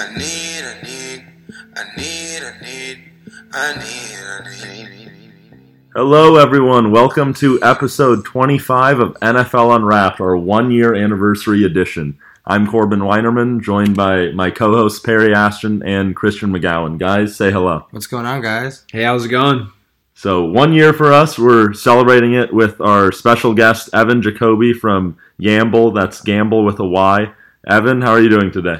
I need, I need, I need, I need, I need, I need. Hello, everyone. Welcome to episode 25 of NFL Unwrapped, our one year anniversary edition. I'm Corbin Weinerman, joined by my co hosts Perry Ashton and Christian McGowan. Guys, say hello. What's going on, guys? Hey, how's it going? So, one year for us, we're celebrating it with our special guest, Evan Jacoby from Yamble. That's Gamble with a Y. Evan, how are you doing today?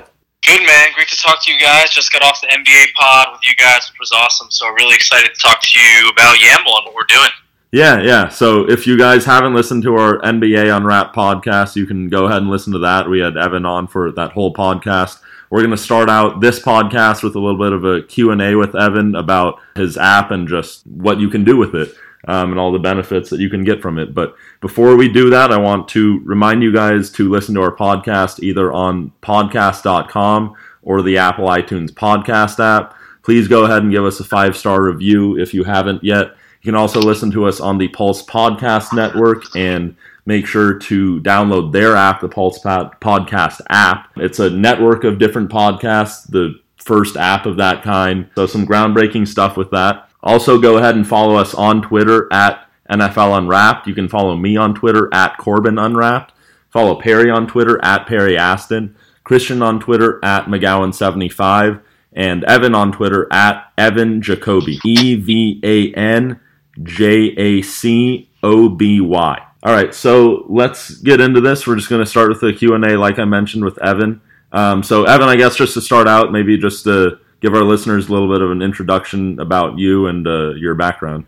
Good man, great to talk to you guys. Just got off the NBA pod with you guys, which was awesome. So really excited to talk to you about Yamble and what we're doing. Yeah, yeah. So if you guys haven't listened to our NBA Unwrapped podcast, you can go ahead and listen to that. We had Evan on for that whole podcast. We're going to start out this podcast with a little bit of a Q&A with Evan about his app and just what you can do with it um, and all the benefits that you can get from it. But before we do that, I want to remind you guys to listen to our podcast either on podcast.com or the Apple iTunes podcast app. Please go ahead and give us a five star review if you haven't yet. You can also listen to us on the Pulse Podcast Network and make sure to download their app, the Pulse Podcast app. It's a network of different podcasts, the first app of that kind. So, some groundbreaking stuff with that. Also, go ahead and follow us on Twitter at NFL Unwrapped. You can follow me on Twitter at Corbin Unwrapped. Follow Perry on Twitter at Perry Ashton. Christian on Twitter at McGowan75. And Evan on Twitter at Evan Jacoby. E V A N J A C O B Y. All right, so let's get into this. We're just going to start with the Q and A, like I mentioned with Evan. Um, so, Evan, I guess just to start out, maybe just to give our listeners a little bit of an introduction about you and uh, your background.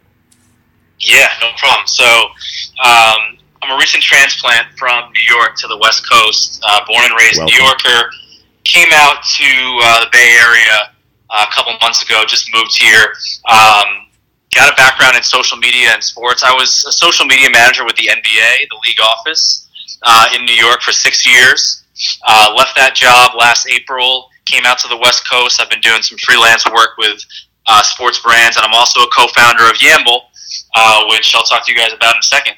Yeah, no problem. So, um, I'm a recent transplant from New York to the West Coast, uh, born and raised Welcome. New Yorker. Came out to uh, the Bay Area uh, a couple months ago, just moved here. Um, got a background in social media and sports. I was a social media manager with the NBA, the league office, uh, in New York for six years. Uh, left that job last April, came out to the West Coast. I've been doing some freelance work with uh, sports brands, and I'm also a co founder of Yamble, uh, which I'll talk to you guys about in a second.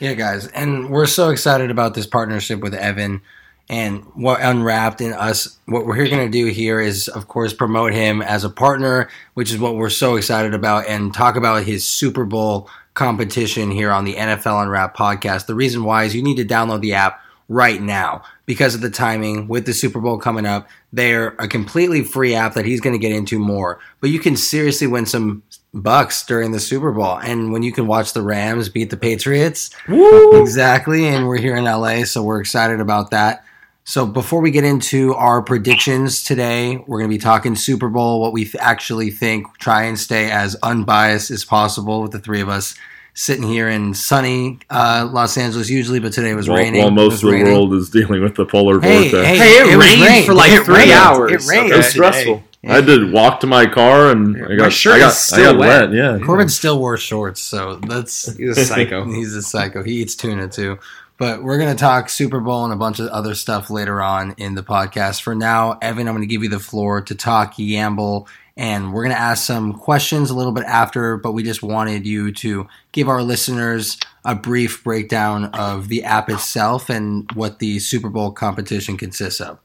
Yeah, guys, and we're so excited about this partnership with Evan and what Unwrapped and us. What we're here going to do here is, of course, promote him as a partner, which is what we're so excited about, and talk about his Super Bowl competition here on the NFL Unwrapped podcast. The reason why is you need to download the app right now because of the timing with the Super Bowl coming up. They're a completely free app that he's going to get into more, but you can seriously win some bucks during the Super Bowl. And when you can watch the Rams beat the Patriots, exactly. And we're here in LA, so we're excited about that. So before we get into our predictions today, we're going to be talking Super Bowl, what we actually think, try and stay as unbiased as possible with the three of us sitting here in sunny uh, Los Angeles usually, but today was While, raining. while It most of the raining. world is dealing with the polar Hey, vortex. hey, Hey, it was rained rain. for like It three rained. hours. It rained. it was stressful. Yeah. I had to walk to my car and I My got, shirt I got, is still I got wet. wet. Yeah. Corbin still wore shorts, so that's He's a psycho. He's a psycho. He eats tuna too. But we're going to talk Super Bowl and a bunch of other stuff later on in the podcast. For now, Evan, I'm going to give you the floor to talk Yamble, and we're going to ask some questions a little bit after, but we just wanted you to give our listeners a brief breakdown of the app itself and what the Super Bowl competition consists of.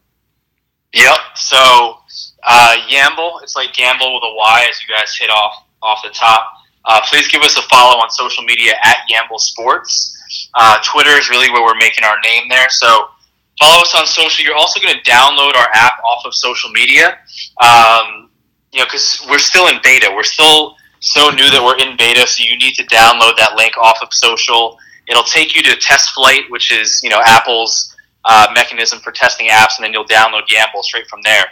Yep. So uh, Yamble, it's like gamble with a Y, as you guys hit off off the top. Uh, please give us a follow on social media at Yamble Sports. Uh, Twitter is really where we're making our name there. So follow us on social. You're also going to download our app off of social media. Um, you know, because we're still in beta. We're still so new that we're in beta. So you need to download that link off of social. It'll take you to Test Flight, which is you know Apple's uh, mechanism for testing apps, and then you'll download Yamble straight from there.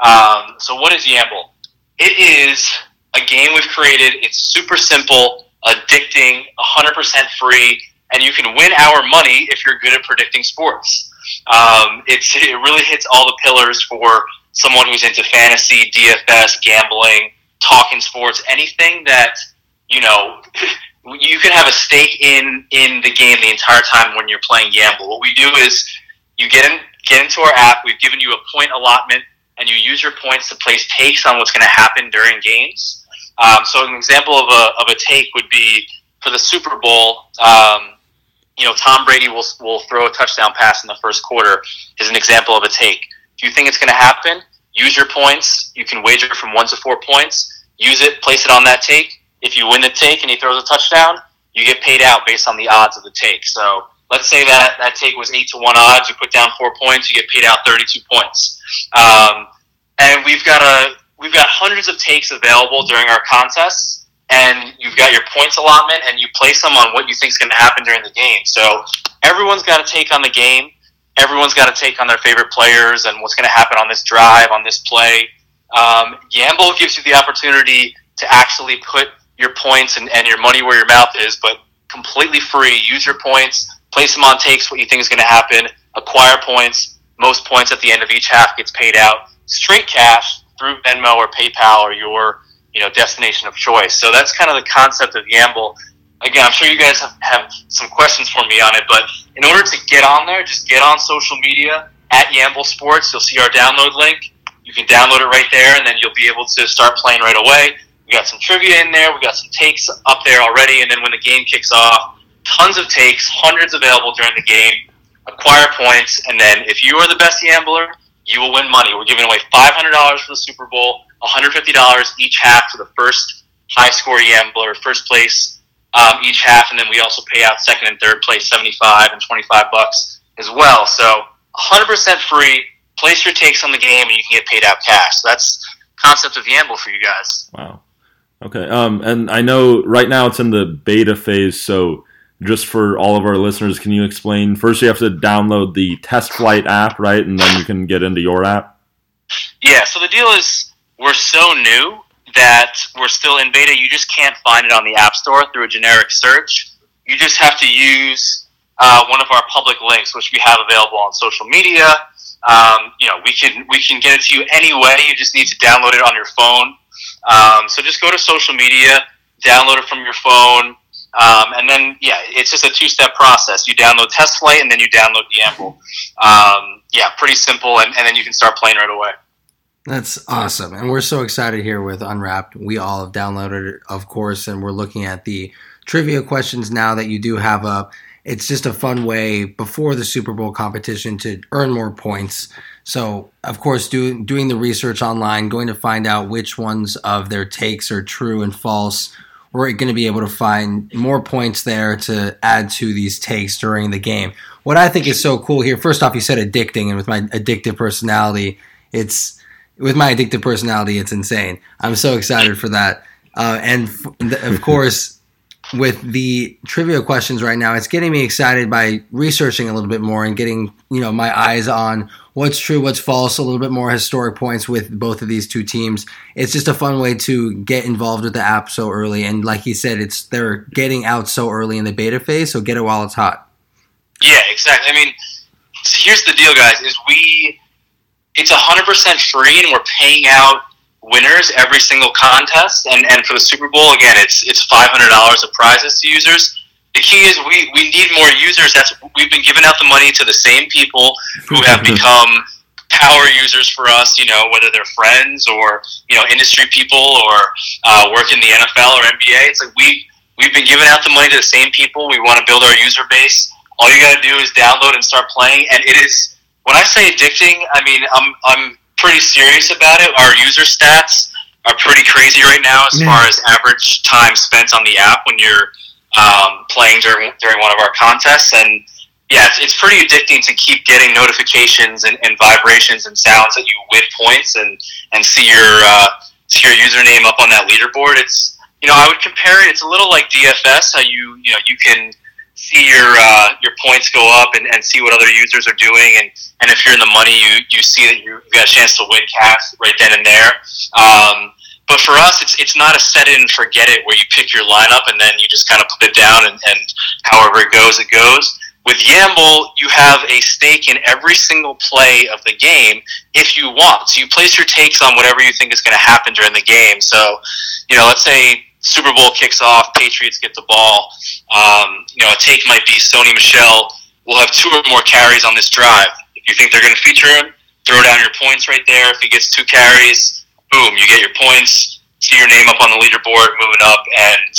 Um, so what is Yamble? It is a game we've created. It's super simple, addicting, 100% free, and you can win our money if you're good at predicting sports. Um, it's, it really hits all the pillars for someone who's into fantasy, DFS, gambling, talking sports, anything that, you know, you can have a stake in, in the game the entire time when you're playing Yamble. What we do is you get in, get into our app. We've given you a point allotment, and you use your points to place takes on what's going to happen during games. Um, so an example of a, of a take would be for the Super Bowl. Um, you know, Tom Brady will will throw a touchdown pass in the first quarter. Is an example of a take. You think it's going to happen, use your points. You can wager from one to four points. Use it, place it on that take. If you win the take and he throws a touchdown, you get paid out based on the odds of the take. So let's say that that take was eight to one odds. You put down four points, you get paid out thirty-two points. Um, and we've got a we've got hundreds of takes available during our contests, and you've got your points allotment, and you place them on what you think is going to happen during the game. So everyone's got to take on the game. Everyone's got to take on their favorite players and what's going to happen on this drive, on this play. Um, Yamble gives you the opportunity to actually put your points and, and your money where your mouth is, but completely free. Use your points, place them on takes, what you think is going to happen, acquire points. Most points at the end of each half gets paid out straight cash through Venmo or PayPal or your you know destination of choice. So that's kind of the concept of Yamble. Again, I'm sure you guys have, have some questions for me on it, but in order to get on there, just get on social media at Yamble Sports. You'll see our download link. You can download it right there, and then you'll be able to start playing right away. We got some trivia in there. We got some takes up there already, and then when the game kicks off, tons of takes, hundreds available during the game. Acquire points, and then if you are the best gambler, you will win money. We're giving away $500 for the Super Bowl, $150 each half for the first high score gambler, first place um, each half, and then we also pay out second and third place 75 and 25 bucks as well. So 100% free. Place your takes on the game, and you can get paid out cash. So that's concept of Yamble for you guys. Wow. Okay. Um, and I know right now it's in the beta phase, so just for all of our listeners, can you explain? First, you have to download the Test Flight app, right, and then you can get into your app. Yeah. So the deal is, we're so new that we're still in beta. You just can't find it on the App Store through a generic search. You just have to use uh, one of our public links, which we have available on social media. Um, you know, we can we can get it to you anyway. You just need to download it on your phone. Um, so just go to social media, download it from your phone, um, and then yeah, it's just a two-step process. You download Test Flight, and then you download Yamble. Um, yeah, pretty simple, and, and then you can start playing right away. That's awesome. And we're so excited here with Unwrapped. We all have downloaded it, of course, and we're looking at the trivia questions now that you do have up. It's just a fun way before the Super Bowl competition to earn more points. So, of course, do, doing the research online, going to find out which ones of their takes are true and false. We're going to be able to find more points there to add to these takes during the game. What I think is so cool here, first off, you said addicting, and with my addictive personality, it's with my addictive personality, it's insane. I'm so excited for that. Uh, and f- of course, with the trivia questions right now, it's getting me excited by researching a little bit more and getting you know my eyes on what's true, what's false, a little bit more historic points with both of these two teams. It's just a fun way to get involved with the app so early, and like he said, it's they're getting out so early in the beta phase, so get it while it's hot. Yeah, exactly. I mean, here's the deal, guys: is we it's 100% free and we're paying out winners every single contest. And, and for the super bowl again it's it's $500 of prizes to users. The key is we, we need more users. That's we've been giving out the money to the same people who have become power users for us you know whether they're friends or you know industry people or uh, work in the nfl or nba it's like we we've been giving out the money to the same people. We want to build our user base. All you got to do is download and start playing and it is when I say addicting, I mean I'm I'm pretty serious about it. Our user stats are pretty crazy right now as far as average time spent on the app when you're um, playing during during one of our contests. And yeah, it's, it's pretty addicting to keep getting notifications and, and, vibrations and sounds that you win points and and see your uh, see your username up on that leaderboard. It's you know I would compare it. It's a little like DFS, how you you know you can see your uh, your points go up and, and see what other users are doing and, and if you're in the money you, you see that you got a chance to win cash right then and there um, but for us it's it's not a set it and forget it where you pick your lineup and then you just kind of put it down and, and however it goes it goes with Yamble, you have a stake in every single play of the game if you want. So you place your takes on whatever you think is going to happen during the game. So, you know, let's say Super Bowl kicks off, Patriots get the ball. Um, you know, a take might be Sony Michel will have two or more carries on this drive. You think they're going to feature him, throw down your points right there. If he gets two carries, boom, you get your points. See your name up on the leaderboard, moving up, and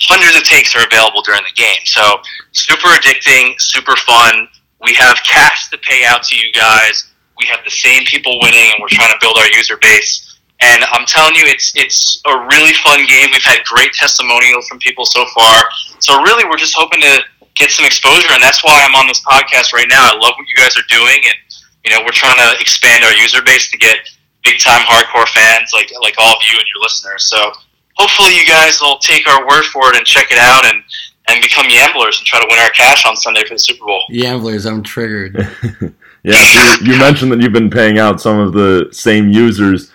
hundreds of takes are available during the game. So super addicting, super fun. We have cash to pay out to you guys. we have the same people winning, and we're trying to build our user base. And I'm telling you, it's it's a really fun game. We've had great testimonials from people so far. So really, we're just hoping to get some exposure, and that's why I'm on this podcast right now. I love what you guys are doing, and you know, we're trying to expand our user base to get big time hardcore fans like like all of you and your listeners. So hopefully, you guys will take our word for it and check it out and and become Yamblers and try to win our cash on Sunday for the Super Bowl. Yamblers, I'm triggered. yeah, so you, you mentioned that you've been paying out some of the same users.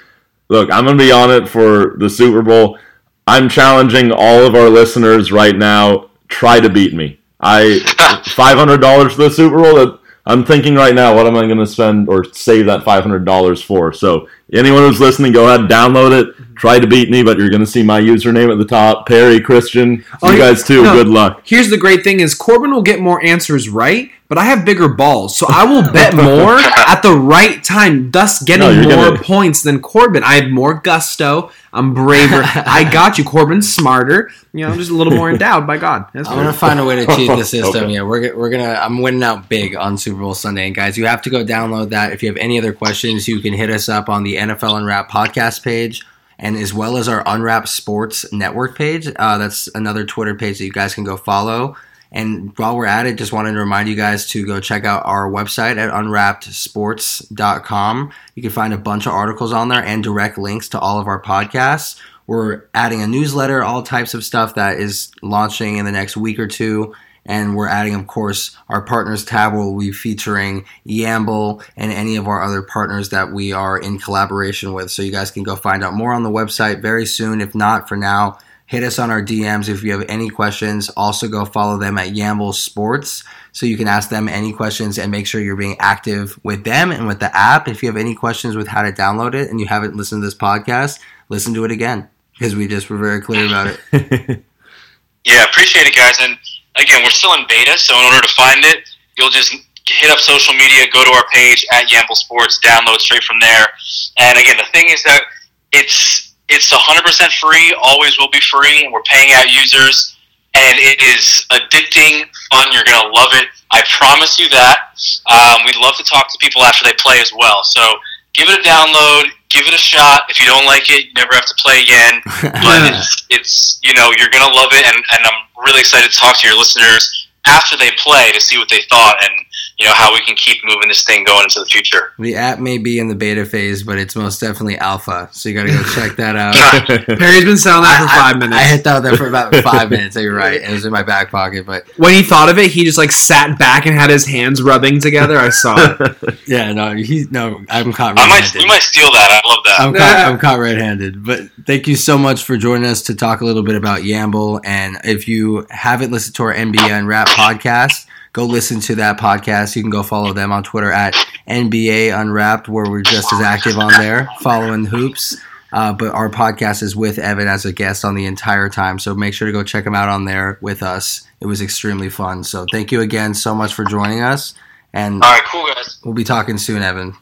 Look, I'm going to be on it for the Super Bowl. I'm challenging all of our listeners right now. Try to beat me. I five hundred dollars for the Super Bowl. That I'm thinking right now, what am I going to spend or save that five hundred dollars for? So anyone who's listening, go ahead, download it. Try to beat me, but you're going to see my username at the top. Perry, Christian, Oh, you guys too. No. Good luck. Here's the great thing: is Corbin will get more answers right, but I have bigger balls, so I will bet more at the right time, thus getting No, more gonna- points than Corbin. I have more gusto. I'm braver. I got you, Corbin. Smarter. You know, I'm just a little more endowed by God. That's I'm gonna find a way to cheat the system. Okay. Yeah, we're we're gonna. I'm winning out big on Super Bowl Sunday, and guys, you have to go download that. If you have any other questions, you can hit us up on the NFL Unwrap podcast page, and as well as our Unwrapped Sports Network page. Uh, that's another Twitter page that you guys can go follow. And while we're at it, just wanted to remind you guys to go check out our website at unwrappedsports.com. You can find a bunch of articles on there and direct links to all of our podcasts. We're adding a newsletter, all types of stuff that is launching in the next week or two. And we're adding, of course, our partners tab will be featuring Yamble and any of our other partners that we are in collaboration with. So you guys can go find out more on the website very soon. If not, for now, hit us on our DMs if you have any questions. Also, go follow them at Yamble Sports so you can ask them any questions and make sure you're being active with them and with the app. If you have any questions with how to download it and you haven't listened to this podcast, listen to it again because we just were very clear about it. Yeah, appreciate it, guys. And again, we're still in beta, so in order to find it, you'll just hit up social media, go to our page at Yamble Sports, download straight from there. And again, the thing is that it's it's 100% free, always will be free, we're paying out users. And it is addicting, fun. You're gonna love it. I promise you that. Um, we'd love to talk to people after they play as well. So give it a download, give it a shot. If you don't like it, you never have to play again but it's, it's you know you're gonna love it and, and i'm really excited to talk to your listeners after they play to see what they thought and you know how we can keep moving this thing going into the future the app may be in the beta phase, but it's most definitely alpha. So you got to go check that out. Perry's been selling that for I- five I- minutes. I hit that there for about five minutes. You're right. It was in my back pocket, but when he thought of it, he just like sat back and had his hands rubbing together. I saw it. yeah, no, he no, I'm caught i might red-handed. we might steal that i love that I'm caught, I'm caught red-handed. But thank you so much for joining us to talk a little bit about Yamble. And if you haven't listened to our NBA Unwrap podcast, go listen to that podcast. You can go follow them on Twitter at NBA Unwrapped, where we're just as active on there, following hoops. Uh, but our podcast is with Evan as a guest on the entire time. So make sure to go check him out on there with us. It was extremely fun. So thank you again so much for joining us. And all right cool guys we'll be talking soon, Evan.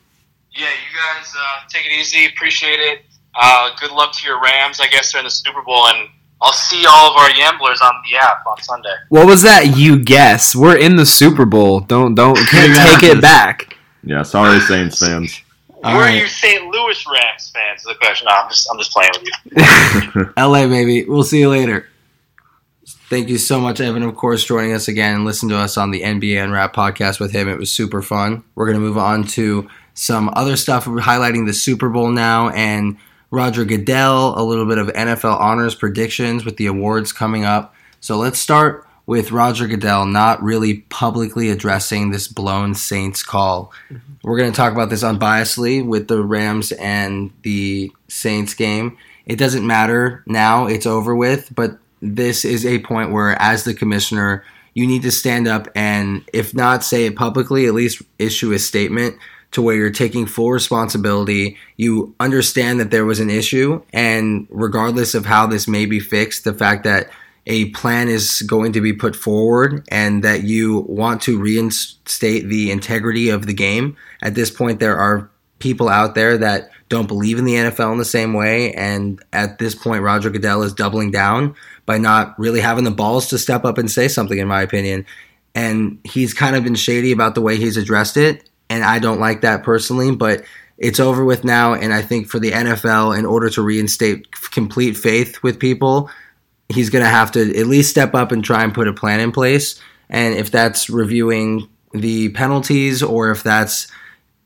yeah you guys uh, take it easy appreciate it uh, good luck to your rams i guess they're in the super bowl and i'll see all of our yamblers on the app on sunday What was that? You guess. We're in the Super Bowl. Don't don't take it back. yeah, sorry, Saints fans. All where right. are you st louis rams fans is the question no, i'm just i'm just playing with you LA, baby. We'll see you later. Thank you so much, Evan, of course, joining us again and listen to us on the NBA Unwrap podcast with him. It was super fun. We're going to move on to some other stuff. We're highlighting the Super Bowl now and Roger Goodell, a little bit of NFL honors predictions with the awards coming up. So let's start with Roger Goodell not really publicly addressing this blown Saints call. Mm-hmm. We're going to talk about this unbiasedly with the Rams and the Saints game. It doesn't matter now, it's over with, but this is a point where, as the commissioner, you need to stand up and, if not say it publicly, at least issue a statement to where you're taking full responsibility. You understand that there was an issue, and regardless of how this may be fixed, the fact that a plan is going to be put forward and that you want to reinstate the integrity of the game. At this point, there are people out there that don't believe in the NFL in the same way. And at this point, Roger Goodell is doubling down by not really having the balls to step up and say something, in my opinion. And he's kind of been shady about the way he's addressed it. And I don't like that personally, but it's over with now. And I think for the NFL, in order to reinstate complete faith with people, he's going to have to at least step up and try and put a plan in place. And if that's reviewing the penalties or if that's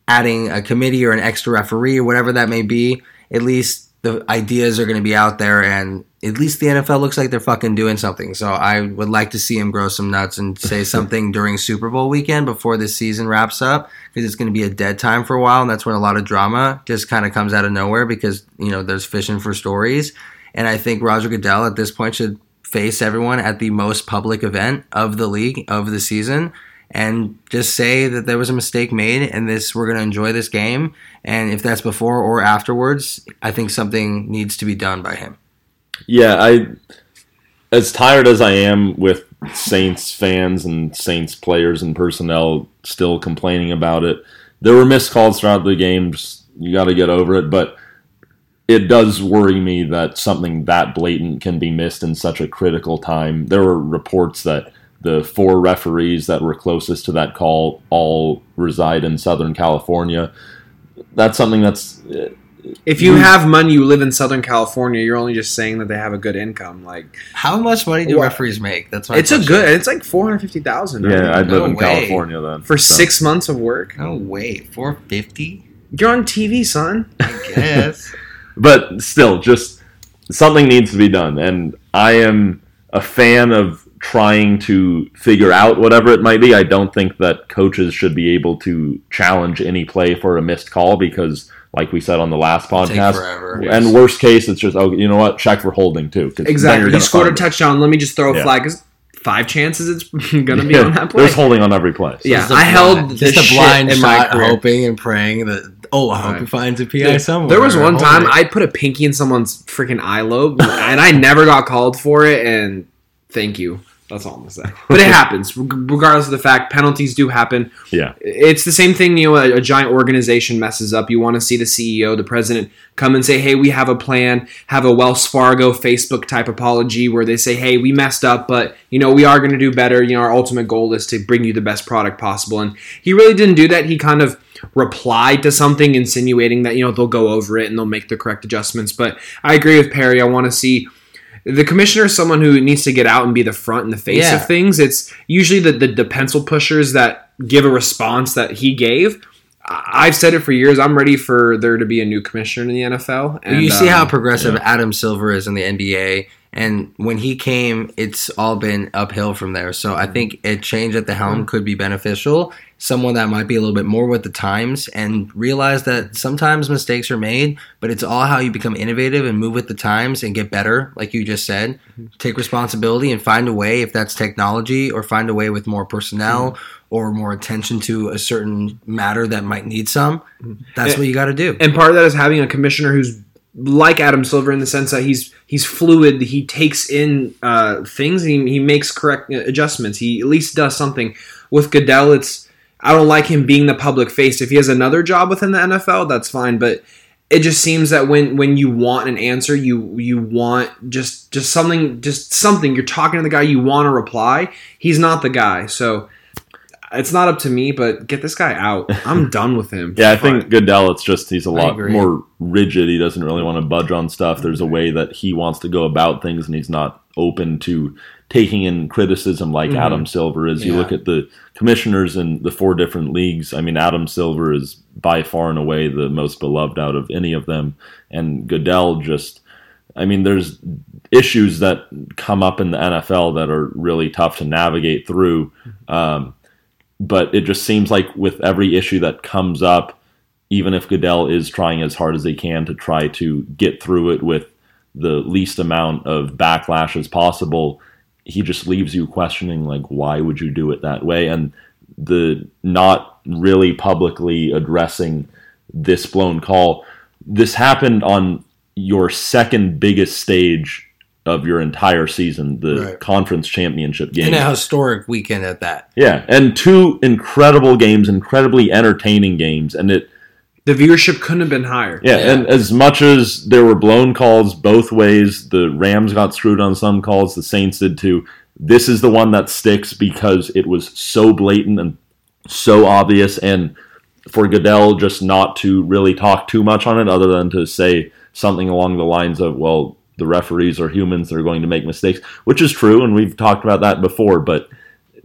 adding a committee or an extra referee or whatever that may be, at least the ideas are going to be out there and at least the NFL looks like they're fucking doing something. So I would like to see him grow some nuts and say something during Super Bowl weekend before this season wraps up because it's going to be a dead time for a while and that's when a lot of drama just kind of comes out of nowhere because, you know, there's fishing for stories. And I think Roger Goodell at this point should face everyone at the most public event of the league of the season and just say that there was a mistake made and this we're going to enjoy this game and if that's before or afterwards i think something needs to be done by him Yeah, I as tired as I am with Saints fans and Saints players and personnel still complaining about it. There were missed calls throughout the games. You got to get over it, but it does worry me that something that blatant can be missed in such a critical time. There were reports that the four referees that were closest to that call all reside in Southern California. That's something that's uh, If you have money, you live in Southern California. You're only just saying that they have a good income. Like how much money do What? referees make that's my it's a good. It's like four hundred fifty thousand. yeah. I'd No live in way. California then for so. six months of work. no way 450 You're on TV, son. i guess but still, just something needs to be done. And I am a fan of trying to figure out whatever it might be. I don't think that coaches should be able to challenge any play for a missed call because, like we said on the last take podcast, forever and worst case, it's just oh, you know what, check for holding too. Exactly. you're He scored a find it. touchdown. Let me just throw a Yeah. flag. 'cause Five chances it's gonna be Yeah, on that play. There's holding on every play. So Yeah, I a I held blind- the just a shit blind in my shot hoping and praying that oh i hope Right. he finds a pi Dude, somewhere There was one time it. I put a pinky in someone's freaking eye lobe, and I never got called for it. And thank you. That's all I'm gonna say. But it happens, regardless of the fact. Penalties do happen. Yeah. It's the same thing. You know, a, a giant organization messes up. You want to see the CEO, the president, come and say, "Hey, we have a plan." Have a Wells Fargo, Facebook type apology where they say, "Hey, we messed up, but you know, we are going to do better. You know, our ultimate goal is to bring you the best product possible." And he really didn't do that. He kind of replied to something insinuating that you know they'll go over it and they'll make the correct adjustments. But I agree with Perry. I want to see the commissioner is someone who needs to get out and be the front and the face Yeah. of things. It's usually the, the the pencil pushers that give a response that he gave. I've said it for years. I'm ready for there to be a new commissioner in the NFL. And, you see how um, progressive yeah. Adam Silver is in the NBA, and when he came, it's all been uphill from there. So I mm. think a change at the helm mm. could be beneficial. Someone that might be a little bit more with the times and realize that sometimes mistakes are made, but it's all how you become innovative and move with the times and get better, like you just said. Mm-hmm. Take responsibility and find a way, if that's technology, or find a way with more personnel mm. or more attention to a certain matter that might need some. That's And- what you got to do. and part of that is having a commissioner who's like Adam Silver in the sense that he's he's fluid. He takes in uh, things. He, he makes correct adjustments. He at least does something. With Goodell, it's I don't like him being the public face. If he has another job within the NFL, that's fine. But it just seems that when when you want an answer, you you want just just something just something. You're talking to the guy. You want a reply. He's not the guy. So. It's not up to me, but get this guy out. I'm done with him. Yeah, I think Goodell. It's just he's a lot more rigid. He doesn't really want to budge on stuff. There's a way that he wants to go about things, and he's not open to taking in criticism like Adam Silver is. You look at the commissioners in the four different leagues. I mean, Adam Silver is by far and away the most beloved out of any of them, and Goodell just. I mean, there's issues that come up in the NFL that are really tough to navigate through. Um, but it just seems like with every issue that comes up, even if Goodell is trying as hard as he can to try to get through it with the least amount of backlash as possible, he just leaves you questioning like why would you do it that way and the not really publicly addressing this blown call. This happened on your second biggest stage of your entire season, the Right. conference championship game. in a historic weekend at that. Yeah, and two incredible games, incredibly entertaining games, and it the viewership couldn't have been higher. yeah, Yeah. and as much as there were blown calls both ways, the Rams got screwed on some calls, the Saints did too. This is the one that sticks because it was so blatant and so obvious and for Goodell just not to really talk too much on it, other than to say something along the lines of, "Well, the referees are humans; they're going to make mistakes," which is true, and we've talked about that before. But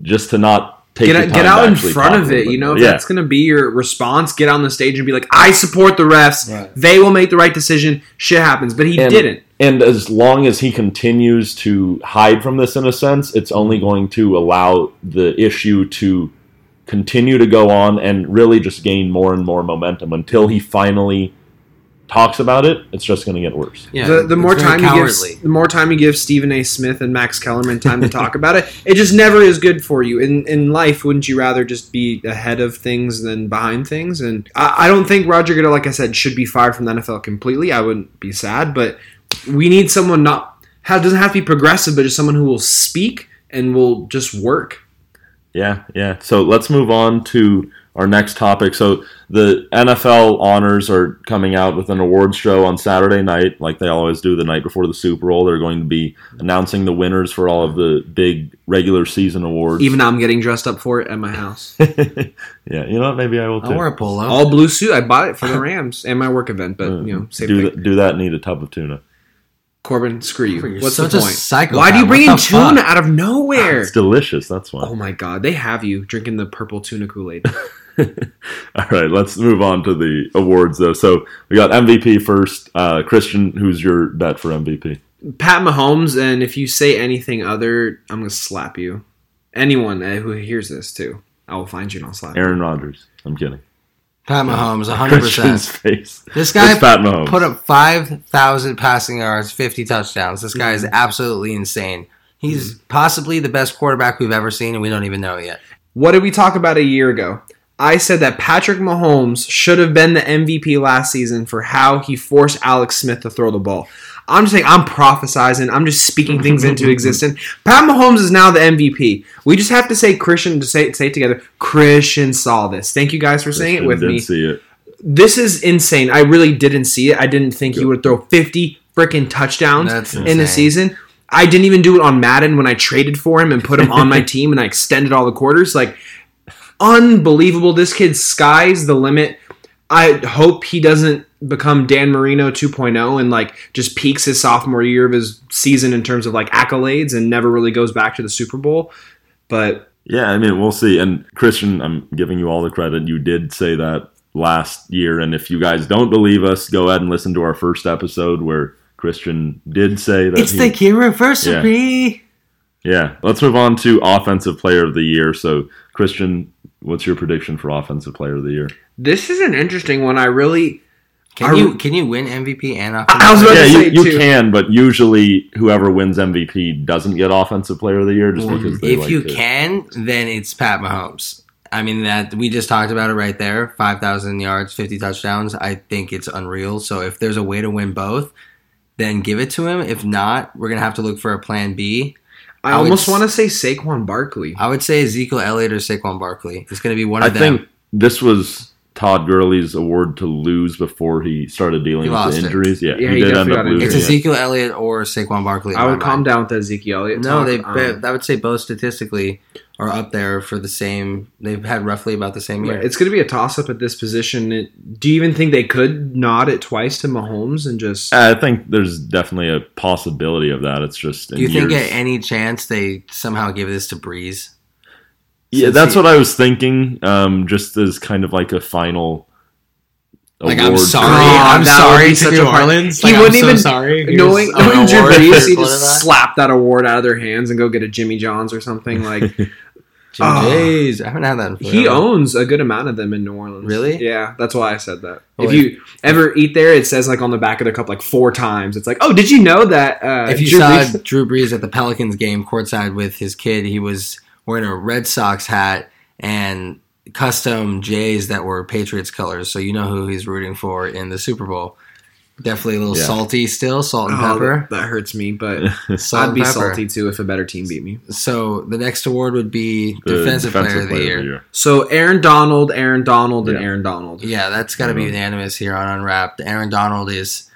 just to not take Get, the out- time get to out in front of a it. You know, if yeah, that's going to be your response, get on the stage and be like, I support the refs. Right. They will make the right decision. Shit happens. But he And- didn't. And as long as he continues to hide from this, in a sense, it's only going to allow the issue to continue to go on and really just gain more and more momentum until he finally talks about it. It's just going to get worse. Yeah, the, the more very time you cowardly. give, the more time you give Stephen A. Smith and Max Kellerman time to talk about it, it just never is good for you. In in life, wouldn't you rather just be ahead of things than behind things? And I, I don't think Roger Goodell, like I said, should be fired from the NFL completely. I wouldn't be sad, but we need someone not ha doesn't have to be progressive, but just someone who will speak and will just work. Yeah, yeah. So let's move on to our next topic. So the NFL honors are coming out with an awards show on Saturday night, like they always do the night before the Super Bowl. They're going to be announcing the winners for all of the big regular season awards. Even though I'm getting dressed up for it at my house, yeah, you know what? Maybe I will too. I'll wear a polo. all blue suit. I bought it for the Rams and my work event, but Uh, you know, same do thing. that, do that and eat a tub of tuna. Corbin, screw you. You're What's such the a point? psychopath. Why do you bring in What the tuna fuck? out of nowhere? It's delicious. That's why. Oh my god, they have you drinking the purple tuna Kool Aid. All right, let's move on to the awards though. So we got MVP first. Uh, Christian, who's your bet for MVP? Pat Mahomes, and if you say anything other, I'm gonna slap you. Anyone uh, who hears this too, I will find you and I'll slap you. Aaron Rodgers. I'm kidding. Pat Mahomes, 100%. Christian's face. This guy Pat Mahomes. put up 5,000 passing yards, 50 touchdowns. This guy is Mm-hmm. absolutely insane. He's possibly the best quarterback we've ever seen, and we don't even know it yet. What did we talk about a year ago? I said that Patrick Mahomes should have been the MVP last season for how he forced Alex Smith to throw the ball. I'm just saying, I'm prophesizing. I'm just speaking things into existence. Pat Mahomes is now the MVP. We just have to say Christian to say say it together. Christian saw this. Thank you guys for saying it Christian with did me. See it. This is insane. I really didn't see it. I didn't think he would throw 50 freaking touchdowns That's in the insane. season. I didn't even do it on Madden when I traded for him and put him on my team and I extended all the quarters. Like, unbelievable. This kid sky's the limit. I hope he doesn't become Dan Marino 2.0 and like just peaks his sophomore year of his season in terms of like accolades and never really goes back to the Super Bowl. But Yeah, I mean, we'll see. And Christian, I'm giving you all the credit. You did say that last year. And if you guys don't believe us, go ahead and listen to our first episode where Christian did say that. It's he- the Kiriversary. yeah. Let's move on to Offensive Player of the Year. So, Christian, what's your prediction for Offensive Player of the Year? this is an interesting one. I really. Can I- you can you win MVP and I was offensive? about yeah, to you, say, you too. can, but usually whoever wins MVP doesn't get Offensive Player of the Year just because they if like you to- can, then it's Pat Mahomes. I mean that we just talked about it right there. Five thousand yards, fifty touchdowns. I think it's unreal. So if there's a way to win both, then give it to him. If not, we're gonna have to look for a plan B. I, I almost want to say Saquon Barkley. I would say Ezekiel Elliott or Saquon Barkley. It's gonna be one I of them. I think this was Todd Gurley's award to lose before he started dealing He with lost the it. injuries. Yeah, Yeah, he, he did end up got losing. it's injured. yeah. Ezekiel Elliott or Saquon Barkley. in I would calm mind. down with the Ezekiel Elliott. No, talk. they. Um, I would say both statistically are up there for the same. They've had roughly about the same year. Right, It's going to be a toss up at this position. It- do you even think they could nod it twice to Mahomes and just? I think there's definitely a possibility of that. It's just in Do you think years- at any chance they somehow give this to Brees? Yeah, that's he- what I was thinking. Um, just as kind of like a final. Like I'm sorry, Oh, I'm sorry to New a part- Orleans. He wouldn't I'm so even- sorry. Here's knowing, knowing Drew Brees, he just slap that award out of their hands and go get a Jimmy John's or something. Like Jim Oh. J's. I haven't had that. In he owns a good amount of them in New Orleans. Really? Yeah, that's why I said that. Oh, if wait. you ever eat there, it says like on the back of the cup like four times. It's like, oh, did you know that? Uh, If you Drew saw Brees- Drew Brees at the Pelicans game courtside with his kid, he was wearing a Red Sox hat and custom J's that were Patriots colors. So you know who he's rooting for in the Super Bowl. Definitely a little Yeah. salty still, salt and Oh, pepper. that, that hurts me, but Salt I'd be pepper. salty too if a better team beat me. So the next award would be the defensive, player, of the, year. So Aaron Donald, Aaron Donald, and Aaron Donald. Yeah, that's got to be unanimous here on Unwrapped. Aaron Donald is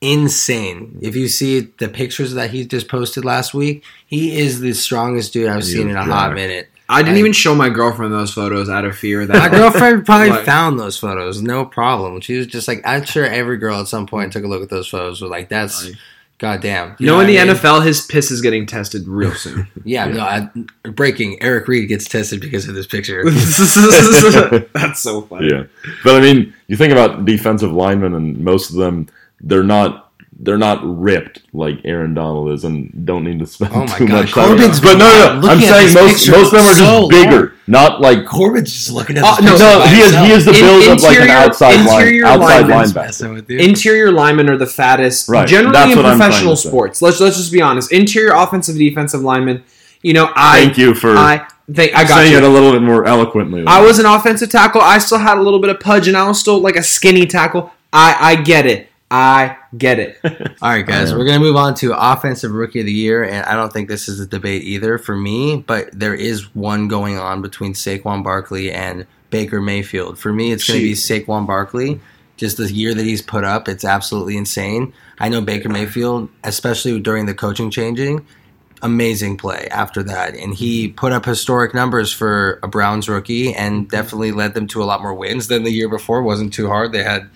insane. If you see the pictures that he just posted last week, he is the strongest dude I've He seen in a hot minute. I didn't I- even show my girlfriend those photos out of fear that My girlfriend probably Like- found those photos, no problem. She was just like, I'm sure every girl at some point took a look at those photos. Was like, that's goddamn. You know, in the I mean? NFL, his piss is getting tested real soon. Yeah, no. I, breaking. Eric Reid gets tested because of this picture. That's so funny. Yeah, but I mean, you think about defensive linemen, and most of them they're not they're not ripped like Aaron Donald is, and don't need to spend Oh my too God, much time. Corbin's But no, no, no. I'm saying most picture most of them are so just bigger, not like. Corbin's just looking at Oh, this no, No, by he is he is the In- build of like an outside line, interior outside linemen. linebacker. Messing with you. Interior linemen are the fattest, Right, generally that's in what I'm trying professional sports. Let's let's just be honest. Interior offensive defensive linemen. You know, I Thank you for I think I got saying you. it a little bit more eloquently. I was an offensive tackle. I still had a little bit of pudge, and I was still like a skinny tackle. I I get it. I get it. All right, guys, we're gonna move on to offensive rookie of the year, and I don't think this is a debate either for me, but there is one going on between Saquon Barkley and Baker Mayfield. For me, it's gonna be Saquon Barkley. Just the year that he's put up, it's absolutely insane. I know Baker Mayfield, especially during the coaching changing, amazing play after that, and he put up historic numbers for a Browns rookie, and mm-hmm. definitely led them to a lot more wins than the year before. It wasn't too hard. They had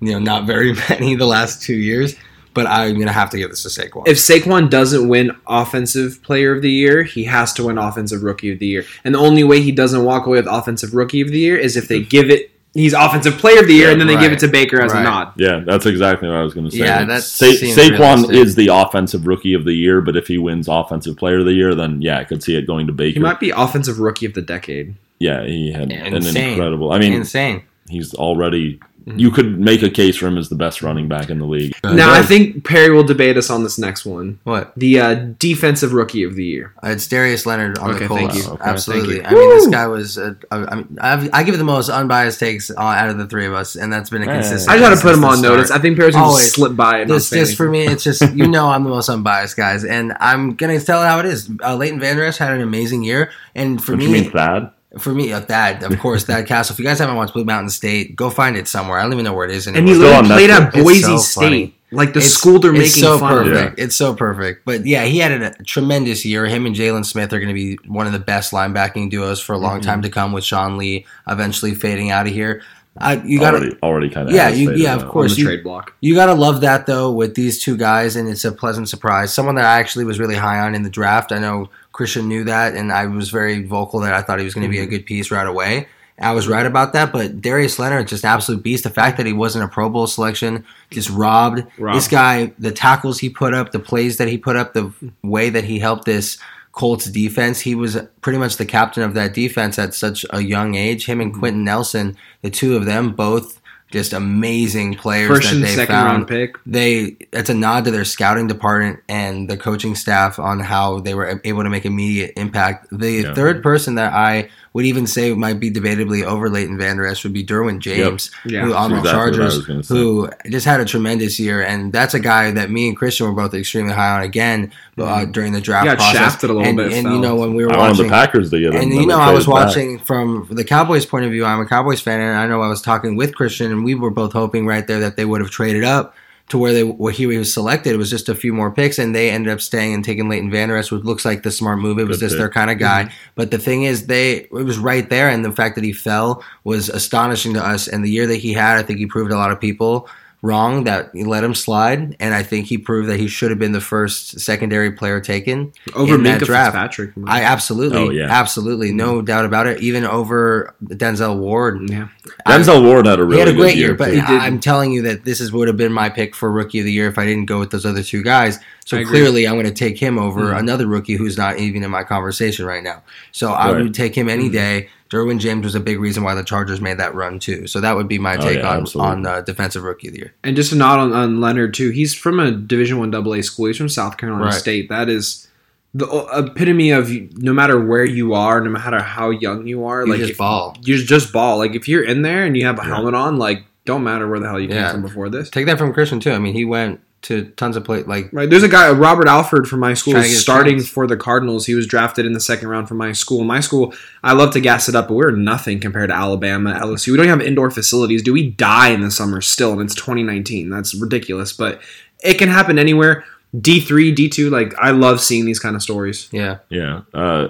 you know, not very many the last two years. But I'm gonna have to give this to Saquon. If Saquon doesn't win Offensive Player of the Year, he has to win Offensive Rookie of the Year. And the only way he doesn't walk away with Offensive Rookie of the Year is if they give it. He's Offensive Player of the Year, Yeah, and then they give it to Baker as Right. a nod. yeah, that's exactly what I was going to say. Yeah, Like, that Sa- Saquon realistic. is the offensive rookie of the year, but if he wins offensive player of the year, then yeah, I could see it going to Baker. He might be Offensive Rookie of the Decade. yeah, he had an incredible. I mean, Insane. he's already. Mm-hmm. You could make a case for him as the best running back in the league. now, I think Perry will debate us on this next one. What? The uh, Defensive Rookie of the Year. Uh, It's Darius Leonard on Okay, the Colts. thank you. Okay, Absolutely. thank you. I mean, this guy was. Uh, I, mean, I've, I give it the most unbiased takes uh, out of the three of us, and that's been a Yeah. consistent. I got to put him on consistent notice. I think Perry's going to Always. slip by it. not This, this for me, it's just you know I'm the most unbiased guys, and I'm gonna tell it how it is. Uh, Leighton Vander Esch had an amazing year, and for What me, you mean, Thad? For me, that of course, Thad Castle. If you guys haven't watched Blue Mountain State, go find it somewhere. I don't even know where it is anymore. And he literally on played at It's Boise so State. funny. Like the It's- school they're it's making so fun of. perfect. It's so perfect. But yeah, he had a tremendous year. Him and Jaylon Smith are going to be one of the best linebacking duos for a long Mm-hmm. time to come. With Sean Lee eventually fading out of here, uh, you got to already, already kind of. Yeah, you- yeah, of course. the you- trade block. you gotta love that though with these two guys, and it's a pleasant surprise. Someone that I actually was really high on in the draft. I know Christian knew that, and I was very vocal that I thought he was going to be a Mm-hmm. good piece right away. I was right about that, but Darius Leonard just absolute beast. The fact that he wasn't a Pro Bowl selection just robbed Robbed. this guy. The tackles he put up, the plays that he put up, the way that he helped this Colts defense. He was pretty much the captain of that defense at such a young age. Him Mm-hmm. and Quenton Nelson, the two of them, both just amazing players First that and they second found round pick. they it's a nod to their scouting department and the coaching staff on how they were able to make immediate impact. The Yeah. third person that I would even say might be debatably over Leighton Vander Esch would be Derwin James, Yeah, who on the exactly what Chargers, was gonna say. who just had a tremendous year, and that's a guy that me and Christian were both extremely high on again uh, during the draft He got process. shafted a little and, bit, and fell. you know when we were I watching the Packers to get him. and you know, I was traded back. watching from the Cowboys' point of view. I'm a Cowboys fan, and I know I was talking with Christian, and we were both hoping right there that they would have traded up to where they where he was selected. It was just a few more picks, and they ended up staying and taking Leighton Van Der which looks like the smart move. It was Good just pick. their kind of guy. Mm-hmm. But the thing is, they it was right there, and the fact that he fell was astonishing to us. And the year that he had, I think he proved a lot of people wrong that he let him slide, and I think he proved that he should have been the first secondary player taken Over in that draft. Fitzpatrick. I absolutely, Oh, yeah. absolutely, no doubt about it. Even over Denzel Ward, yeah. Denzel Ward had a really he had a good great year. But too. I- I'm telling you that this is would have been my pick for rookie of the year if I didn't go with those other two guys. So clearly, I'm going to take him over Mm-hmm. Mhm. another rookie who's not even in my conversation right now. So I would take him Mm-hmm. any day. Derwin James was a big reason why the Chargers made that run too. So that would be my Oh, take yeah, on absolutely. on uh, defensive rookie of the year. And just a nod on, on Leonard too. He's from a Division One AA school. He's from South Carolina Right. State. That is the epitome of no matter where you are, no matter how young you are, You like just if- ball. you just ball. Like if you're in there and you have a Yeah. helmet on, like don't matter where the hell you Yeah. came from before this. Take that from Christian too. I mean, he went to tons of play like Right. There's a guy, Robert Alford from my school, Trying to is get his starting chance. for the Cardinals. He was drafted in the second round from my school. My school, I love to gas it up, but we're nothing compared to Alabama, LSU. We don't have indoor facilities. Do we die in the summer still? And it's 2019. That's ridiculous. But it can happen anywhere. D3, D2, like I love seeing these kind of stories. yeah. Yeah. Uh,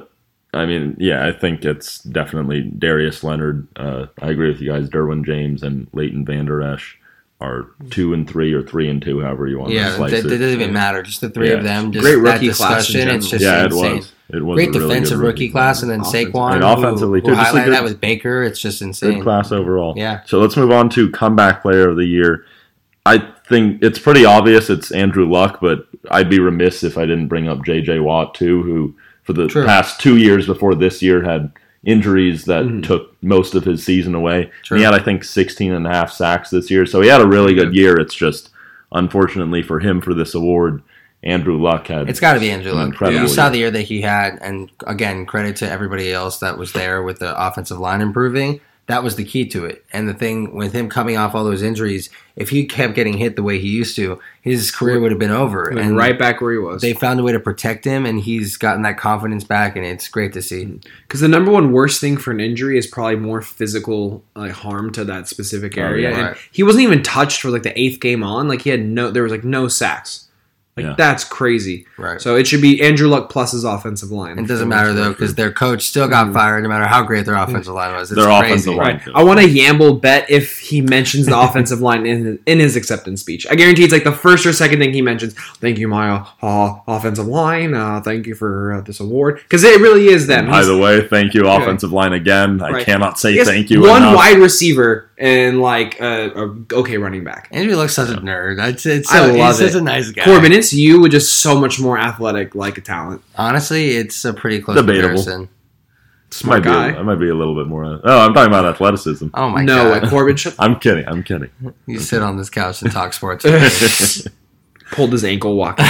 I mean, yeah, I think it's definitely Darius Leonard. Uh, I agree with you guys. Derwin James and Leighton Vander Esch are two and three or three and two, however you want to slice it, it. it doesn't even matter. Just the three Yeah. of them. Just Great that rookie class in discussion. It's general. just yeah, insane. it was. It was Great a really defensive good rookie class, and then Offensive. Saquon, And who, offensively, who too. Just a highlighted good- that with Baker. It's just Good insane. class overall. Yeah. So let's move on to comeback player of the year. I think it's pretty obvious it's Andrew Luck, but I'd be remiss if I didn't bring up J.J. Watt too, who for the True. past two years before this year had injuries that Mhm. took most of his season away. He had, I think, 16 and a half sacks this year, so he had a really good year. It's just unfortunately for him for this award, Andrew Luck had It's got to be Andrew an Luck. incredible You saw the year that he had, and again, credit to everybody else that was there with the offensive line improving. That was the key to it. And the thing with him coming off all those injuries, if he kept getting hit the way he used to, his career would have been over. And And right back where he was. they found a way to protect him, and he's gotten that confidence back, and it's great to see. Because the number one worst thing for an injury is probably more physical like harm to that specific Oh, area. yeah. And Right. he wasn't even touched for like the eighth game on. Like he had no, there was like no sacks. Like Yeah. that's crazy. Right. So it should be Andrew Luck plus his offensive line. It doesn't matter though because their coach still got fired, no matter how great their offensive line was. It's Their crazy. offensive line. Right. I want a Yamble bet if he mentions the offensive line in his, in his acceptance speech. I guarantee it's like the first or second thing he mentions. Thank you, my uh, offensive line. Uh, thank you for uh, this award because it really is them. By the way, thank you, offensive line again. I Right. cannot say he thank you One enough. wide receiver and like a, a okay running back. Andrew looks such a nerd. It's, it's I so, love he's such a nice guy. Corbin, it's you with just so much more athletic like a talent. Honestly, it's a pretty close Debatable. comparison. might Smart be, guy. I might be a little bit more. Oh, I'm talking about athleticism. Oh my no, god! uh, Corbin shut I'm kidding. I'm kidding. You sit on this couch and talk sports. pulled his ankle walking.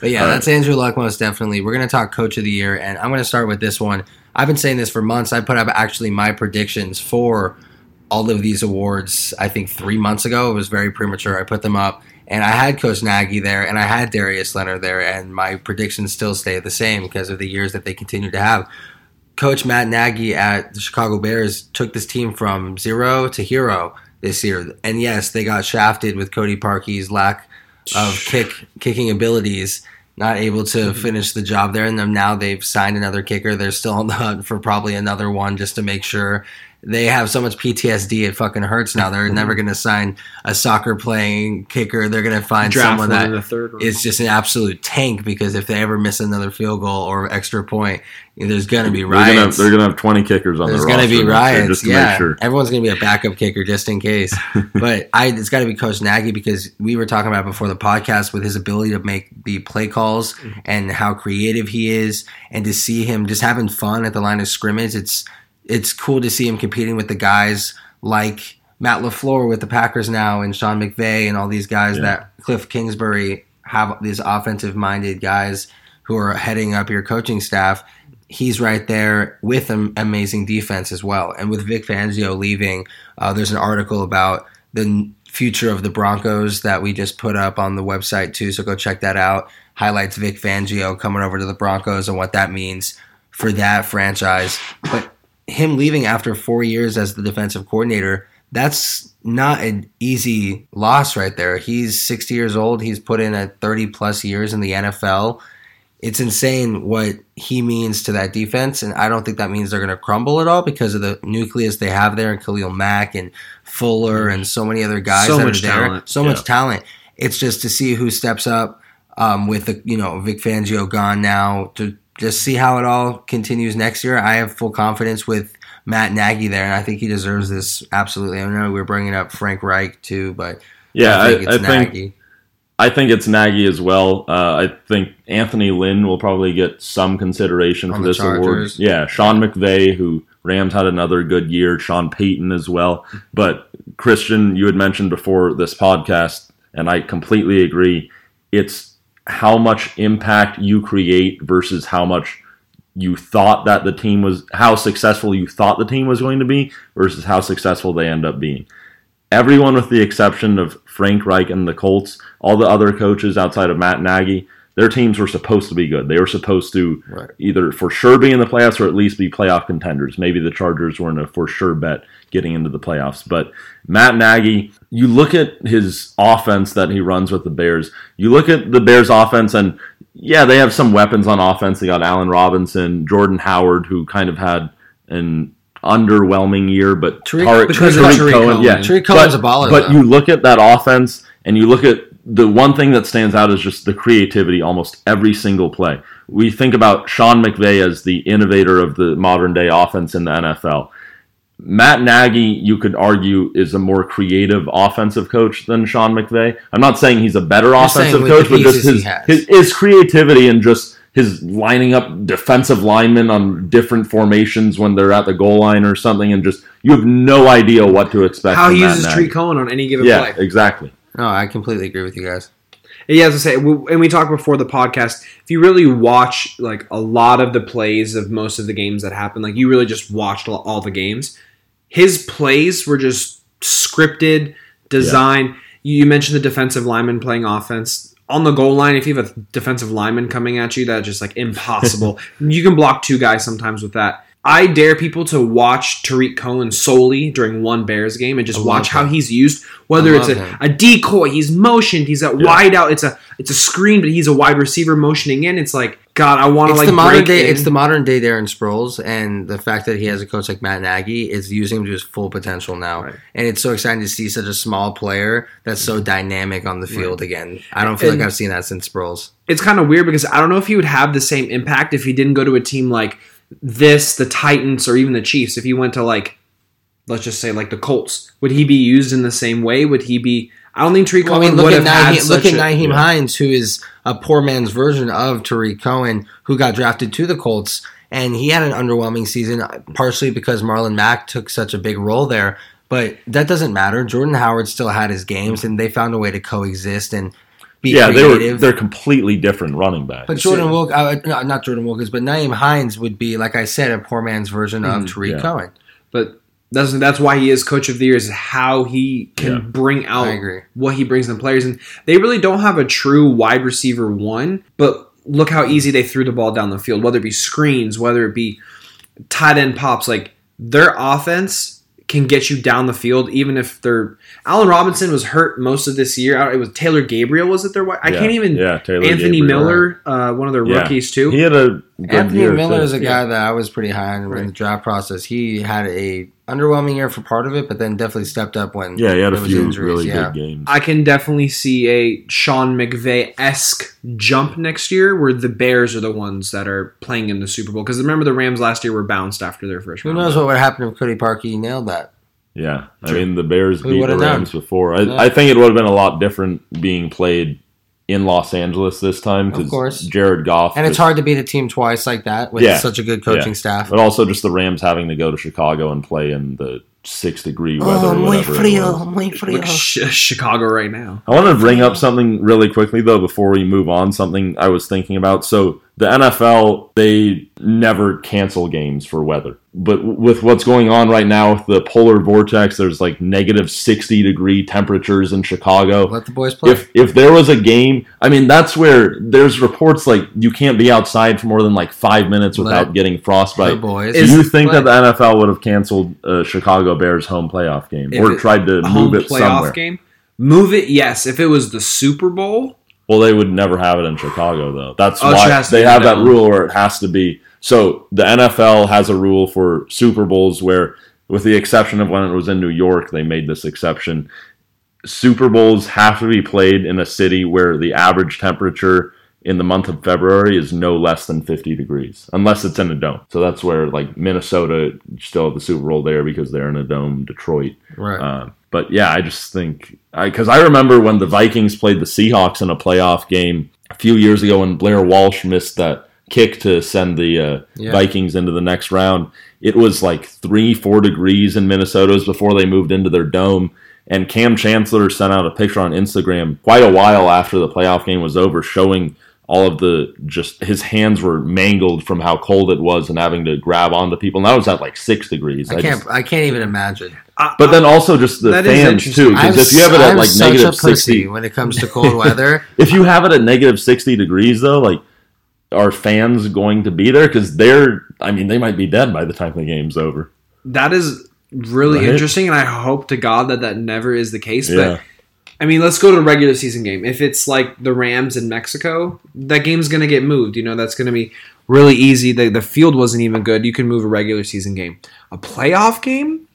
but yeah, All that's Andrew Luck most definitely. We're gonna talk coach of the year, and I'm gonna start with this one. I've been saying this for months. I put up actually my predictions for all of these awards. I think three months ago. It was very premature. I put them up, and I had Coach Nagy there, and I had Darius Leonard there, and my predictions still stay the same because of the years that they continue to have. Coach Matt Nagy at the Chicago Bears took this team from zero to hero this year, and yes, they got shafted with Cody Parkey's lack of kick kicking abilities, not able to mm-hmm. finish the job there. And then now they've signed another kicker. They're still on the hunt for probably another one just to make sure. They have so much PTSD it fucking hurts now. They're never going to sign a soccer playing kicker. They're going to find Draft someone one that the third is just an absolute tank because if they ever miss another field goal or extra point, there's going to be They're gonna, riots. they're gonna have 20 kickers on There's the going to be next riots. just to yeah, make sure. everyone's going to be a backup kicker just in case. but I, it's got to be Coach Nagy because we were talking about before the podcast with his ability to make the play calls Mm-hmm. and how creative he is, and to see him just having fun at the line of scrimmage. It's it's cool to see him competing with the guys like Matt LaFleur with the Packers now, and Sean McVay, and all these guys Yeah. that Cliff Kingsbury have these offensive minded guys who are heading up your coaching staff he's right there with an amazing defense as well. And with Vic Fangio leaving, uh, there's an article about the future of the Broncos that we just put up on the website too. So go check that out. Highlights Vic Fangio coming over to the Broncos and what that means for that franchise. But him leaving after four years as the defensive coordinator, that's not an easy loss right there. He's 60 years old. He's put in a 30 plus years in the NFL it's insane what he means to that defense, and I don't think that means they're going to crumble at all because of the nucleus they have there, and Khalil Mack and Fuller and so many other guys So that much are there. talent. So Yeah. much talent. It's just to see who steps up um, with the you know Vic Fangio gone now to just see how it all continues next year. I have full confidence with Matt Nagy there, and I think he deserves this absolutely. I know we are bringing up Frank Reich too, but Yeah, I think I, it's I think Nagy. I think it's Nagy as well. Uh, I think Anthony Lynn will probably get some consideration On for this award. Yeah, Sean McVay, who Rams had another good year. Sean Payton as well. But Christian, you had mentioned before this podcast, and I completely agree. It's how much impact you create versus how much you thought that the team was, how successful you thought the team was going to be versus how successful they end up being. Everyone with the exception of Frank Reich and the Colts, all the other coaches outside of Matt Nagy, their teams were supposed to be good. They were supposed to Right. either for sure be in the playoffs or at least be playoff contenders. Maybe the Chargers weren't a for sure bet getting into the playoffs. But Matt Nagy, you look at his offense that he runs with the Bears, you look at the Bears offense and yeah, they have some weapons on offense. They got Allen Robinson, Jordan Howard, who kind of had an underwhelming year, but Tarik- Tarik, because of Tarik Tarik Cohen. yeah, Tarik Cohen's but, a baller, But though. you look at that offense, and you look at the one thing that stands out is just the creativity almost every single play. We think about Sean McVay as the innovator of the modern day offense in the NFL. Matt Nagy, you could argue, is a more creative offensive coach than Sean McVay. I'm not saying he's a better You're offensive coach, but just his, his his creativity and just his lining up defensive linemen on different formations when they're at the goal line or something, and just you have no idea what to expect. How from he uses. Tree Cohen on any given Yeah, play. exactly. No, I completely agree with you guys. Yeah, as I say, we- and we talked before the podcast. If you really watch like a lot of the plays of most of the games that happen, like you really just watched all- all the games. His plays were just scripted, designed. You You mentioned the defensive lineman playing offense on the goal line. If you have a defensive lineman coming at you, that's just like impossible. you can block two guys sometimes with that. I dare people to watch Tarik Cohen solely during one Bears game and just watch how he's used. Whether it's a, a decoy, he's motioned, he's a Yeah. wide out. It's a it's a screen, but he's a wide receiver motioning in. It's like God, I want to like the modern day. in. It's the modern day Darren Sproles, and the fact that he has a coach like Matt Nagy is using him to his full potential now. Right. And it's so exciting to see such a small player that's so dynamic on the field again. I don't feel And- like I've seen that since Sproles. it's kind of weird because I don't know if he would have the same impact if he didn't go to a team like this, the Titans, or even the Chiefs. If he went to like, let's just say like the Colts, would he be used in the same way? Would he be? I don't think Tarik Well, I Cohen mean, look would at Nyheim, look at a- Nyheim yeah. Hines, who is a poor man's version of Tarik Cohen, who got drafted to the Colts, and he had an underwhelming season, partially because Marlon Mack took such a big role there. But that doesn't matter. Jordan Howard still had his games, and they found a way to coexist and be Yeah, they were creative. they're completely different running backs. but Jordan Wilk, uh, no, not Jordan Wilkins, but Nyheim Hines would be, like I said, a poor man's version of Mhm, Tarik yeah. Cohen. but that's that's why he is coach of the year is how he can Yeah. bring out I agree. what he brings in the players and they really don't have a true wide receiver one but look how easy they threw the ball down the field whether it be screens whether it be tight end pops like their offense can get you down the field even if they're Allen Robinson was hurt most of this year it was Taylor Gabriel was it their I Yeah, can't even yeah, Taylor Anthony Gabriel. Miller uh, one of their Yeah. rookies too He had a good Anthony year, Miller too. is a guy that I was pretty high on in the draft process. He had a underwhelming year for part of it, but then definitely stepped up when Yeah, he had a few injuries, really yeah. good games. I can definitely see a Sean McVay esque jump next year where the Bears are the ones that are playing in the Super Bowl. Because remember, the Rams last year were bounced after their first Who round. knows what would happen if Cody Parkey nailed that? Yeah, I True. mean the Bears Who beat the would've known? Rams before. I, Yeah. I think it would have been a lot different being played in Los Angeles this time Of course. Jared Goff And it's hard to beat a team twice like that with Yeah. such a good coaching Yeah. staff. but also just the Rams having to go to Chicago and play in the six degree oh, weather. Oh, muy whatever frío, muy frío. Chicago right now. I want to bring up something really quickly though before we move on. Something I was thinking about. So the NFL they never cancel games for weather, but with what's going on right now with the polar vortex, there's like negative sixty degree temperatures in Chicago. Let the boys play. If if there was a game, I mean that's where there's reports like you can't be outside for more than like five minutes without Let getting frostbite. boys. Do you think play. that the NFL would have canceled uh, Chicago Bears home playoff game If or tried to A move it playoff somewhere? game. Move it, yes. If it was the Super Bowl, Well, they would never have it in Chicago, though. That's Oh, why they have that rule where it has to be. So the NFL has a rule for Super Bowls where, with the exception of when it was in New York, they made this exception. Super Bowls have to be played in a city where the average temperature in the month of February is no less than 50 degrees, unless it's in a dome. So that's where, like, Minnesota still have the Super Bowl there because they're in a dome, Detroit. right. Uh, but yeah, I just think because I, remember when the Vikings played the Seahawks in a playoff game a few years ago when Blair Walsh missed that kick to send the uh, Yeah. Vikings into the next round. It was like three, four degrees in Minnesota It before they moved into their dome. And Kam Chancellor sent out a picture on Instagram quite a while after the playoff game was over, showing all of the just his hands were mangled from how cold it was and having to grab onto people. And that was at like six degrees. I I can't. just- I can't even imagine. I, but then also just the fans too, because if you have it at I'm like such negative a pussy sixty, when it comes to cold weather. if you have it at negative sixty degrees though, like are fans going to be there? Because they're, I mean, they might be dead by the time the game's over. that is really Right? interesting, and I hope to God that that never is the case. Yeah. But I mean, let's go to a regular season game. If it's like the Rams in Mexico, that game's going to get moved. You know, that's going to be really easy. The, the field wasn't even good. You can move a regular season game. A playoff game,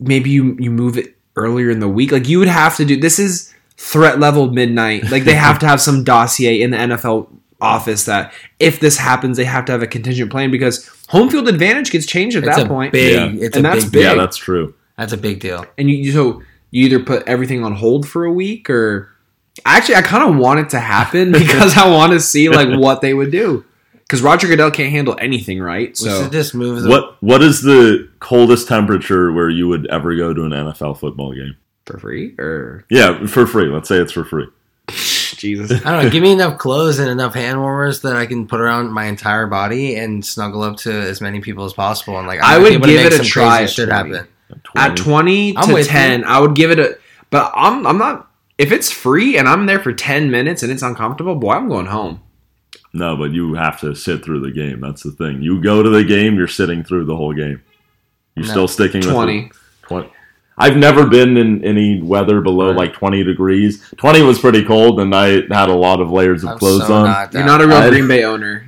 maybe you, you move it earlier in the week. Like, you would have to do this is threat level midnight. Like, they have to have some dossier in the NFL office that if this happens, they have to have a contingent plan because home field advantage gets changed at It's that a point. big. Yeah. It's And a that's big. big. Yeah, that's true. That's a big deal. and you, you so you either put everything on hold for a week or actually I kind of want it to happen because I want to see like what they would do because Roger Goodell can't handle anything right so should just move the. What What is the coldest temperature where you would ever go to an NFL football game? for free or Yeah, for free. Let's say it's for free. Jesus I don't know. Give me enough clothes and enough hand warmers that I can put around my entire body and snuggle up to as many people as possible. And like, I might would be able to give make it a try crazy at Shit 20. happen. at 20 I'm to 10 you. I would give it a but I'm I'm not if it's free and I'm there for 10 minutes and it's uncomfortable boy I'm going home No, but you have to sit through the game. That's the thing. You go to the game, you're sitting through the whole game. You're No. still sticking with 20 it. 20. I've never been in any weather below Right. like 20 degrees. 20 was pretty cold, and I had a lot of layers of I'm clothes so on. not you're not a real I- Green Bay owner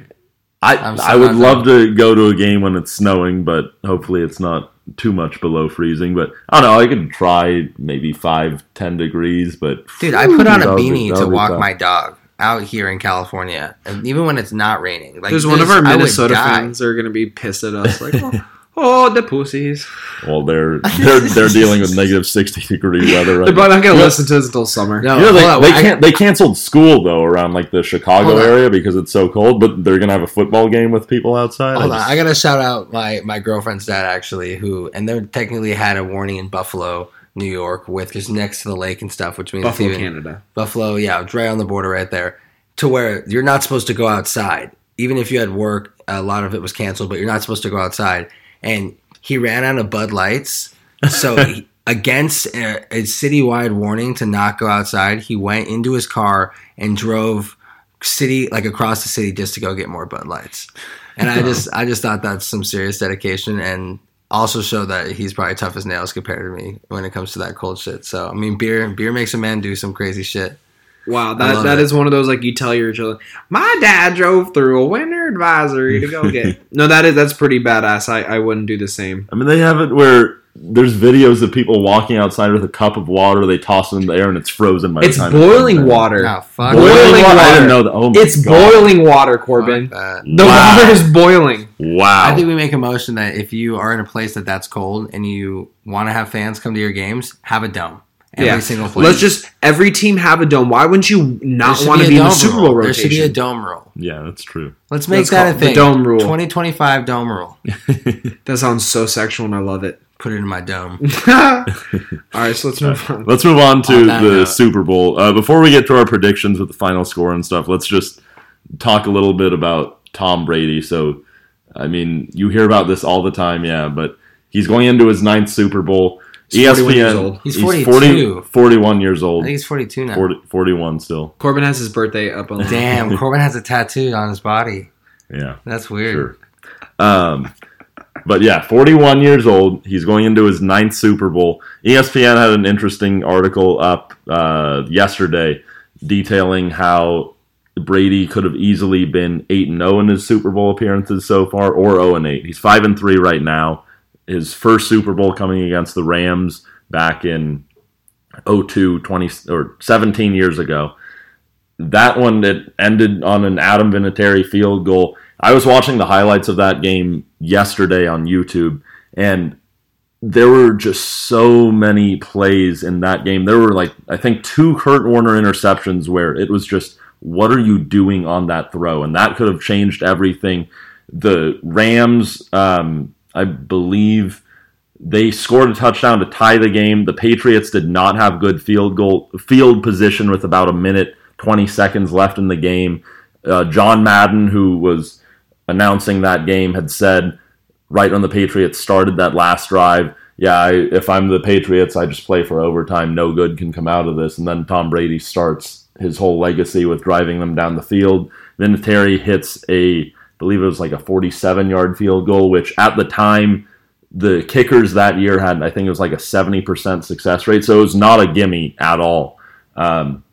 I I'm so I would not love to go to a game when it's snowing, but hopefully it's not too much below freezing. But I don't know. I could try maybe five, ten degrees. But Dude, I put on a That would be- beanie to walk my dog out here in California, and even when it's not raining. Like, there's one of our Minnesota fans are going to be pissed at us like oh, oh the pussies well, they're they're they're dealing with negative sixty degree weather right they're now. probably not going to Yeah. listen to us until summer No, You know, they, on, they can't. They canceled school though around like the Chicago Hold on. area because it's so cold. But they're gonna have a football game with people outside. Hold I on, just- I gotta shout out my my girlfriend's dad actually, who and they technically had a warning in Buffalo, New York, with just next to the lake and stuff, which means Buffalo even- Canada Buffalo, yeah, it's right on the border right there, to where you're not supposed to go outside. Even if you had work, a lot of it was canceled, but you're not supposed to go outside. And he ran out of Bud Lights, so he, against a, a citywide warning to not go outside, he went into his car and drove city like across the city just to go get more Bud Lights. And I just I just thought that's some serious dedication and also show that he's probably tough as nails compared to me when it comes to that cold shit. So I mean beer beer makes a man do some crazy shit. Wow, I that love that it. is one of those like you tell your children. My dad drove through a winter advisory to go get. no, that is that's pretty badass. I I wouldn't do the same. I mean, they have it where there's videos of people walking outside with a cup of water. They toss it in the air and it's frozen. By It's the time boiling comes water. Oh, fuck. Boiling Boiling water. I didn't know that. Oh It's God. boiling water, Corbin. The Wow. water is boiling. Wow. I think we make a motion that if you are in a place that that's cold and you want to have fans come to your games, have a dome. Every Yeah. single place. Let's just every team have a dome. Why wouldn't you not want to a be in the dome Super rule. Bowl There should be a dome rule. yeah, that's true. Let's make Let's that a it the thing. dome rule. 2025 dome rule. That sounds so sexual, and I love it. Put it in my dome. All right, so let's move on. Let's move on to On the note. Super Bowl. Uh, before we get to our predictions with the final score and stuff, let's just talk a little bit about Tom Brady. So, I mean, you hear about this all the time, yeah, but he's going into his ninth Super Bowl. He's 41 years ESPN, old. He's 40 42. 41 years old. I think he's 42 now. 40, 41 still. Corbin has his birthday up on the Damn, Corbin has a tattoo on his body. Yeah. That's weird. Sure. Um, but yeah, 41 years old. He's going into his ninth Super Bowl. ESPN had an interesting article up uh, yesterday detailing how Brady could have easily been 8 and 0 in his Super Bowl appearances so far, or 0 and 8. He's 5 and 3 right now. His first Super Bowl coming against the Rams back in 02, 20 or 17 years ago. That one that ended on an Adam Vinatieri field goal. I was watching the highlights of that game yesterday on YouTube, and there were just so many plays in that game. There were like I think two Kurt Warner interceptions where it was just what are you doing on that throw, and that could have changed everything. The Rams, um, I believe, they scored a touchdown to tie the game. The Patriots did not have good field goal field position with about a minute twenty seconds left in the game. Uh, John Madden, who was announcing that game, had said right when the Patriots started that last drive, yeah, I, if I'm the Patriots, I just play for overtime. No good can come out of this. And then Tom Brady starts his whole legacy with driving them down the field. Vinatieri hits a, I believe it was like a 47 yard field goal, which at the time, the kickers that year had, I think it was like a 70% success rate. So it was not a gimme at all. Um,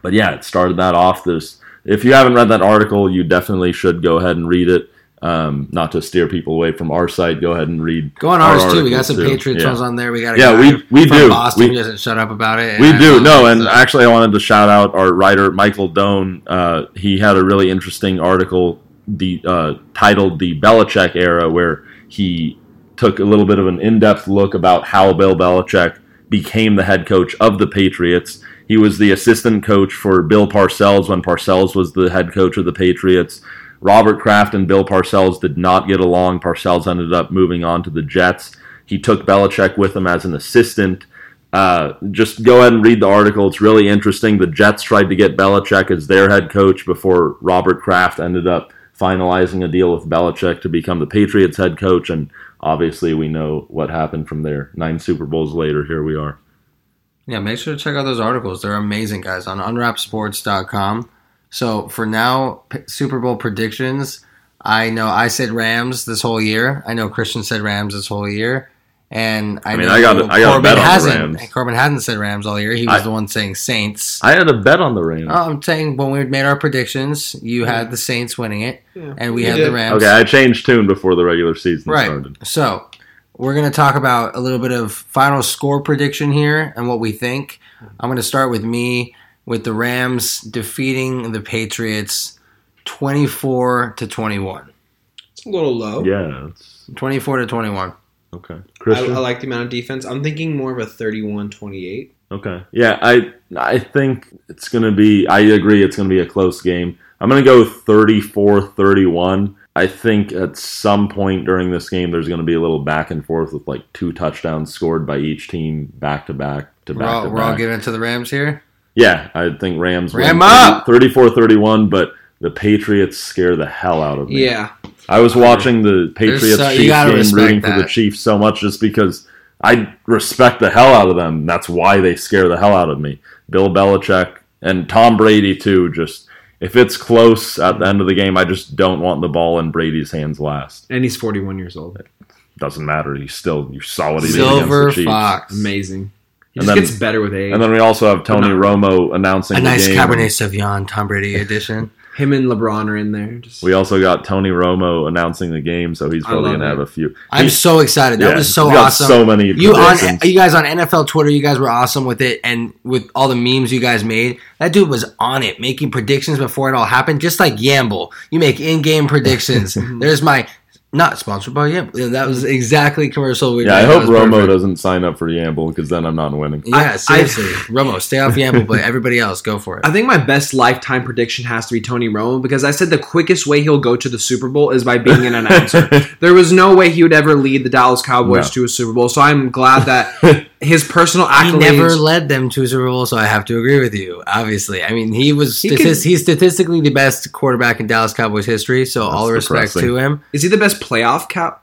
but yeah, it started that off. There's if you haven't read that article, you definitely should go ahead and read it. Um, not to steer people away from our site, go ahead and read. Go on our ours too. We got some too. Patriots Yeah. ones on there. We got a Yeah, guy we- we do. Boston We- who doesn't shut up about it. We I do no, it, and actually, I wanted to shout out our writer Michael Doan. Uh, he had a really interesting article, the uh, titled "The Belichick Era," where he took a little bit of an in-depth look about how Bill Belichick became the head coach of the Patriots. He was the assistant coach for Bill Parcells when Parcells was the head coach of the Patriots. Robert Kraft and Bill Parcells did not get along. Parcells ended up moving on to the Jets. He took Belichick with him as an assistant. Uh, just go ahead and read the article. It's really interesting. The Jets tried to get Belichick as their head coach before Robert Kraft ended up finalizing a deal with Belichick to become the Patriots head coach. And obviously, we know what happened from there. Nine Super Bowls later, here we are. Yeah, make sure to check out those articles. They're amazing, guys, on unwrapsports.com. So for now, P- Super Bowl predictions. I know I said Rams this whole year. I know Christian said Rams this whole year. And I, I mean, I got- I got a Corbin bet on the hasn't. Rams. Corbin hasn't said Rams all year. He was I- the one saying Saints. I had a bet on the Rams. Oh, I'm saying when we made our predictions, you had the Saints winning it, Yeah. and we You had did. the Rams. okay, I changed tune before the regular season Right. started. So we're going to talk about a little bit of final score prediction here and what we think. I'm going to start with me with the Rams defeating the Patriots 24 to 21. It's a little low. Yeah, it's 24 to 21. okay. I, Christian? I like the amount of defense. I'm thinking more of a 31-28. Okay. Yeah, I I think it's going to be I agree it's going to be a close game. I'm going to go 34-31. I think at some point during this game there's going to be a little back and forth with like two touchdowns scored by each team back to back to We're all, back to we're all giving to the Rams here. Yeah, I think Rams Ram win up! 34-31, but the Patriots scare the hell out of me. Yeah. I was watching the Patriots so- Chiefs game rooting for the. Chiefs so much just because I respect the hell out of them. That's why they scare the hell out of me. Bill Belichick and Tom Brady too. Just if it's close at the end of the game, I just don't want the ball in Brady's hands last. And he's 41 years old. Doesn't matter. He's still you saw what he did Silver the Fox. Amazing. He And just then- gets better with age. And then we also have Tony not- Romo announcing A the nice game. Cabernet Sauvignon Tom Brady edition. Him and LeBron are in there. Just, We also got Tony Romo announcing the game, so he's probably gonna it. have a few. I'm He's- so excited. That yeah, was so got awesome. So many You on you guys on NFL Twitter, you guys were awesome with it, and with all the memes you guys made. That dude was on it, making predictions before it all happened, just like Yamble. You make in-game predictions. There's my not sponsored by Yamble. That was exactly commercial. we Yeah, I hope Romo perfect. doesn't sign up for Yamble because then I'm not winning. Yeah, I- I- seriously, Romo, stay off Yamble, but everybody else, go for it. I think my best lifetime prediction has to be Tony Romo because I said the quickest way he'll go to the Super Bowl is by being an announcer. there was no way he would ever lead the Dallas Cowboys No. to a Super Bowl. So I'm glad that his personal he accolades. never led them to a Super Bowl, so I have to agree with you. Obviously, I mean he was He statis- could- he's statistically the best quarterback in Dallas Cowboys history. So all That's respect to him. is he the best playoff cap?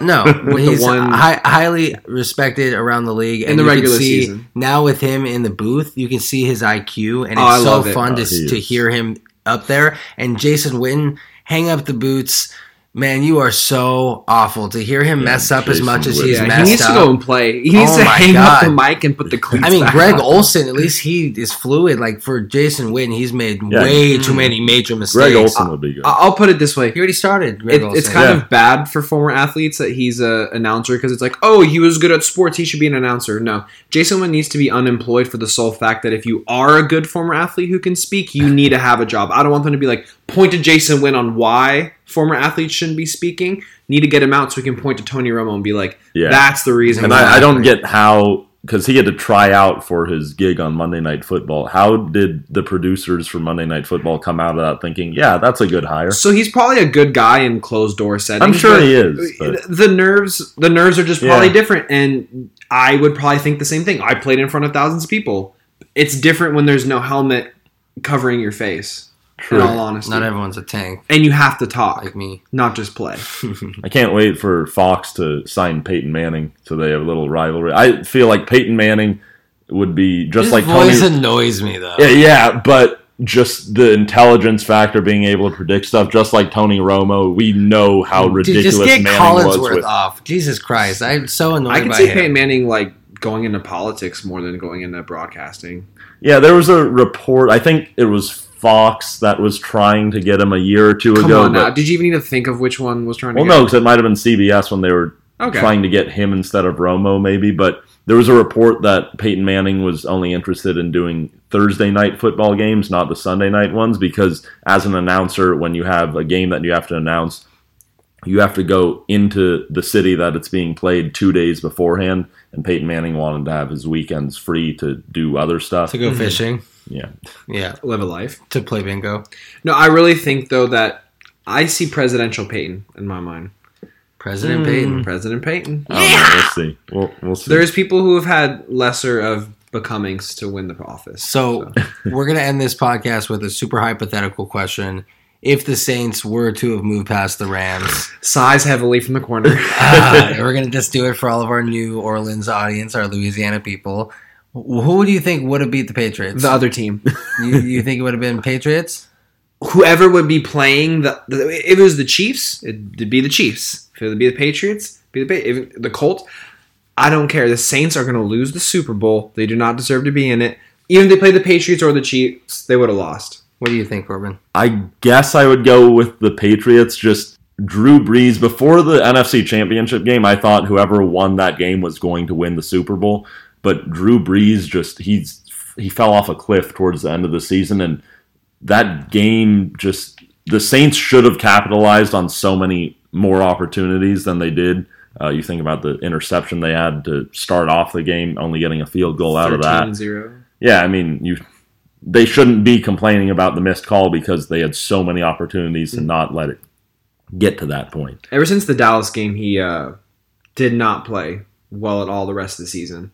No, With the he's one- hi- highly respected around the league. In the you can regular see season. Now with him in the booth, you can see his IQ, and Oh, it's so it. fun Oh, to, he to hear him up there. And Jason Witten, hang up the boots. Man, you are so awful to hear him Yeah, mess up as much as Witten. he's Yeah, he needs up. to go and play. He needs Oh to my hang up the mic and put the cleats I mean, back Greg on. Olsen, at least he is fluid. Like for Jason Witten, he's made Yeah. way too mm. many major mistakes. Greg Olsen would be good. I- I'll put it this way. He already started. Greg It, Olsen. it's kind Yeah. of bad for former athletes that he's a announcer because it's like, oh, he was good at sports, he should be an announcer. No, Jason Witten needs to be unemployed for the sole fact that if you are a good former athlete who can speak, you need to have a job. I don't want them to be like point to Jason Witten on why former athletes shouldn't be speaking. Need to get him out so we can point to Tony Romo and be like, Yeah. that's the reason. and. I, I don't get how because he had to try out for his gig on Monday Night Football. How did the producers for Monday Night Football come out of that thinking, yeah, that's a good hire? So he's probably a good guy in closed door settings. I'm sure he is, but- The nerves, the nerves are just probably Yeah. different, and I would probably think the same thing. I played in front of thousands of people. It's different when there's no helmet covering your face. True. In all honesty, not everyone's a tank and you have to talk, like me. not just play. I can't wait for Fox to sign Peyton Manning so they have a little rivalry. I feel like Peyton Manning would be just His like voice Tony. annoys me though. Yeah, yeah, but just the intelligence factor, being able to predict stuff, just like Tony Romo. We know how Dude, ridiculous just get Manning was with. off. Jesus Christ, I'm so annoyed I can by see him. Peyton Manning like going into politics more than going into broadcasting. Yeah, there was a report. I think it was Fox that was trying to get him a year or two Come ago. on now. but- Did you even need to think of which one was trying to well, get no, because it might have been CBS when they were Okay. trying to get him instead of Romo, maybe. But there was a report that Peyton Manning was only interested in doing Thursday night football games, not the Sunday night ones, because as an announcer, when you have a game that you have to announce, you have to go into the city that it's being played two days beforehand. And Peyton Manning wanted to have his weekends free to do other stuff. to go Mhm. fishing. Yeah. Yeah, live a life. to play bingo. No, I really think though that I see presidential Peyton in my mind. President Mm. Peyton. President Peyton. I don't we'll see. We'll, we'll see. There's people who have had lesser of becomings to win the office. So we're gonna end this podcast with a super hypothetical question. If the Saints were to have moved past the Rams, sighs heavily from the corner. uh, we're gonna just do it for all of our New Orleans audience, our Louisiana people. Wh- Who do you think would have beat the Patriots? the other team, you, you think it would have been Patriots? whoever would be playing the, the if it was the Chiefs, it'd be the Chiefs. If it would be the Patriots, be the Pa- if the Colts. I don't care. The Saints are going to lose the Super Bowl. They do not deserve to be in it. Even if they played the Patriots or the Chiefs, they would have lost. What do you think, Corbin? I guess I would go with the Patriots. Just Drew Brees before the NFC Championship game. I thought whoever won that game was going to win the Super Bowl. But Drew Brees just he's he fell off a cliff towards the end of the season, and that game just the Saints should have capitalized on so many more opportunities than they did. Uh, you think about the interception they had to start off the game, only getting a field goal out of that. 13-0. Yeah, I mean, you they shouldn't be complaining about the missed call because they had so many opportunities to not let it get to that point. Ever since the Dallas game, he uh, did not play well at all the rest of the season.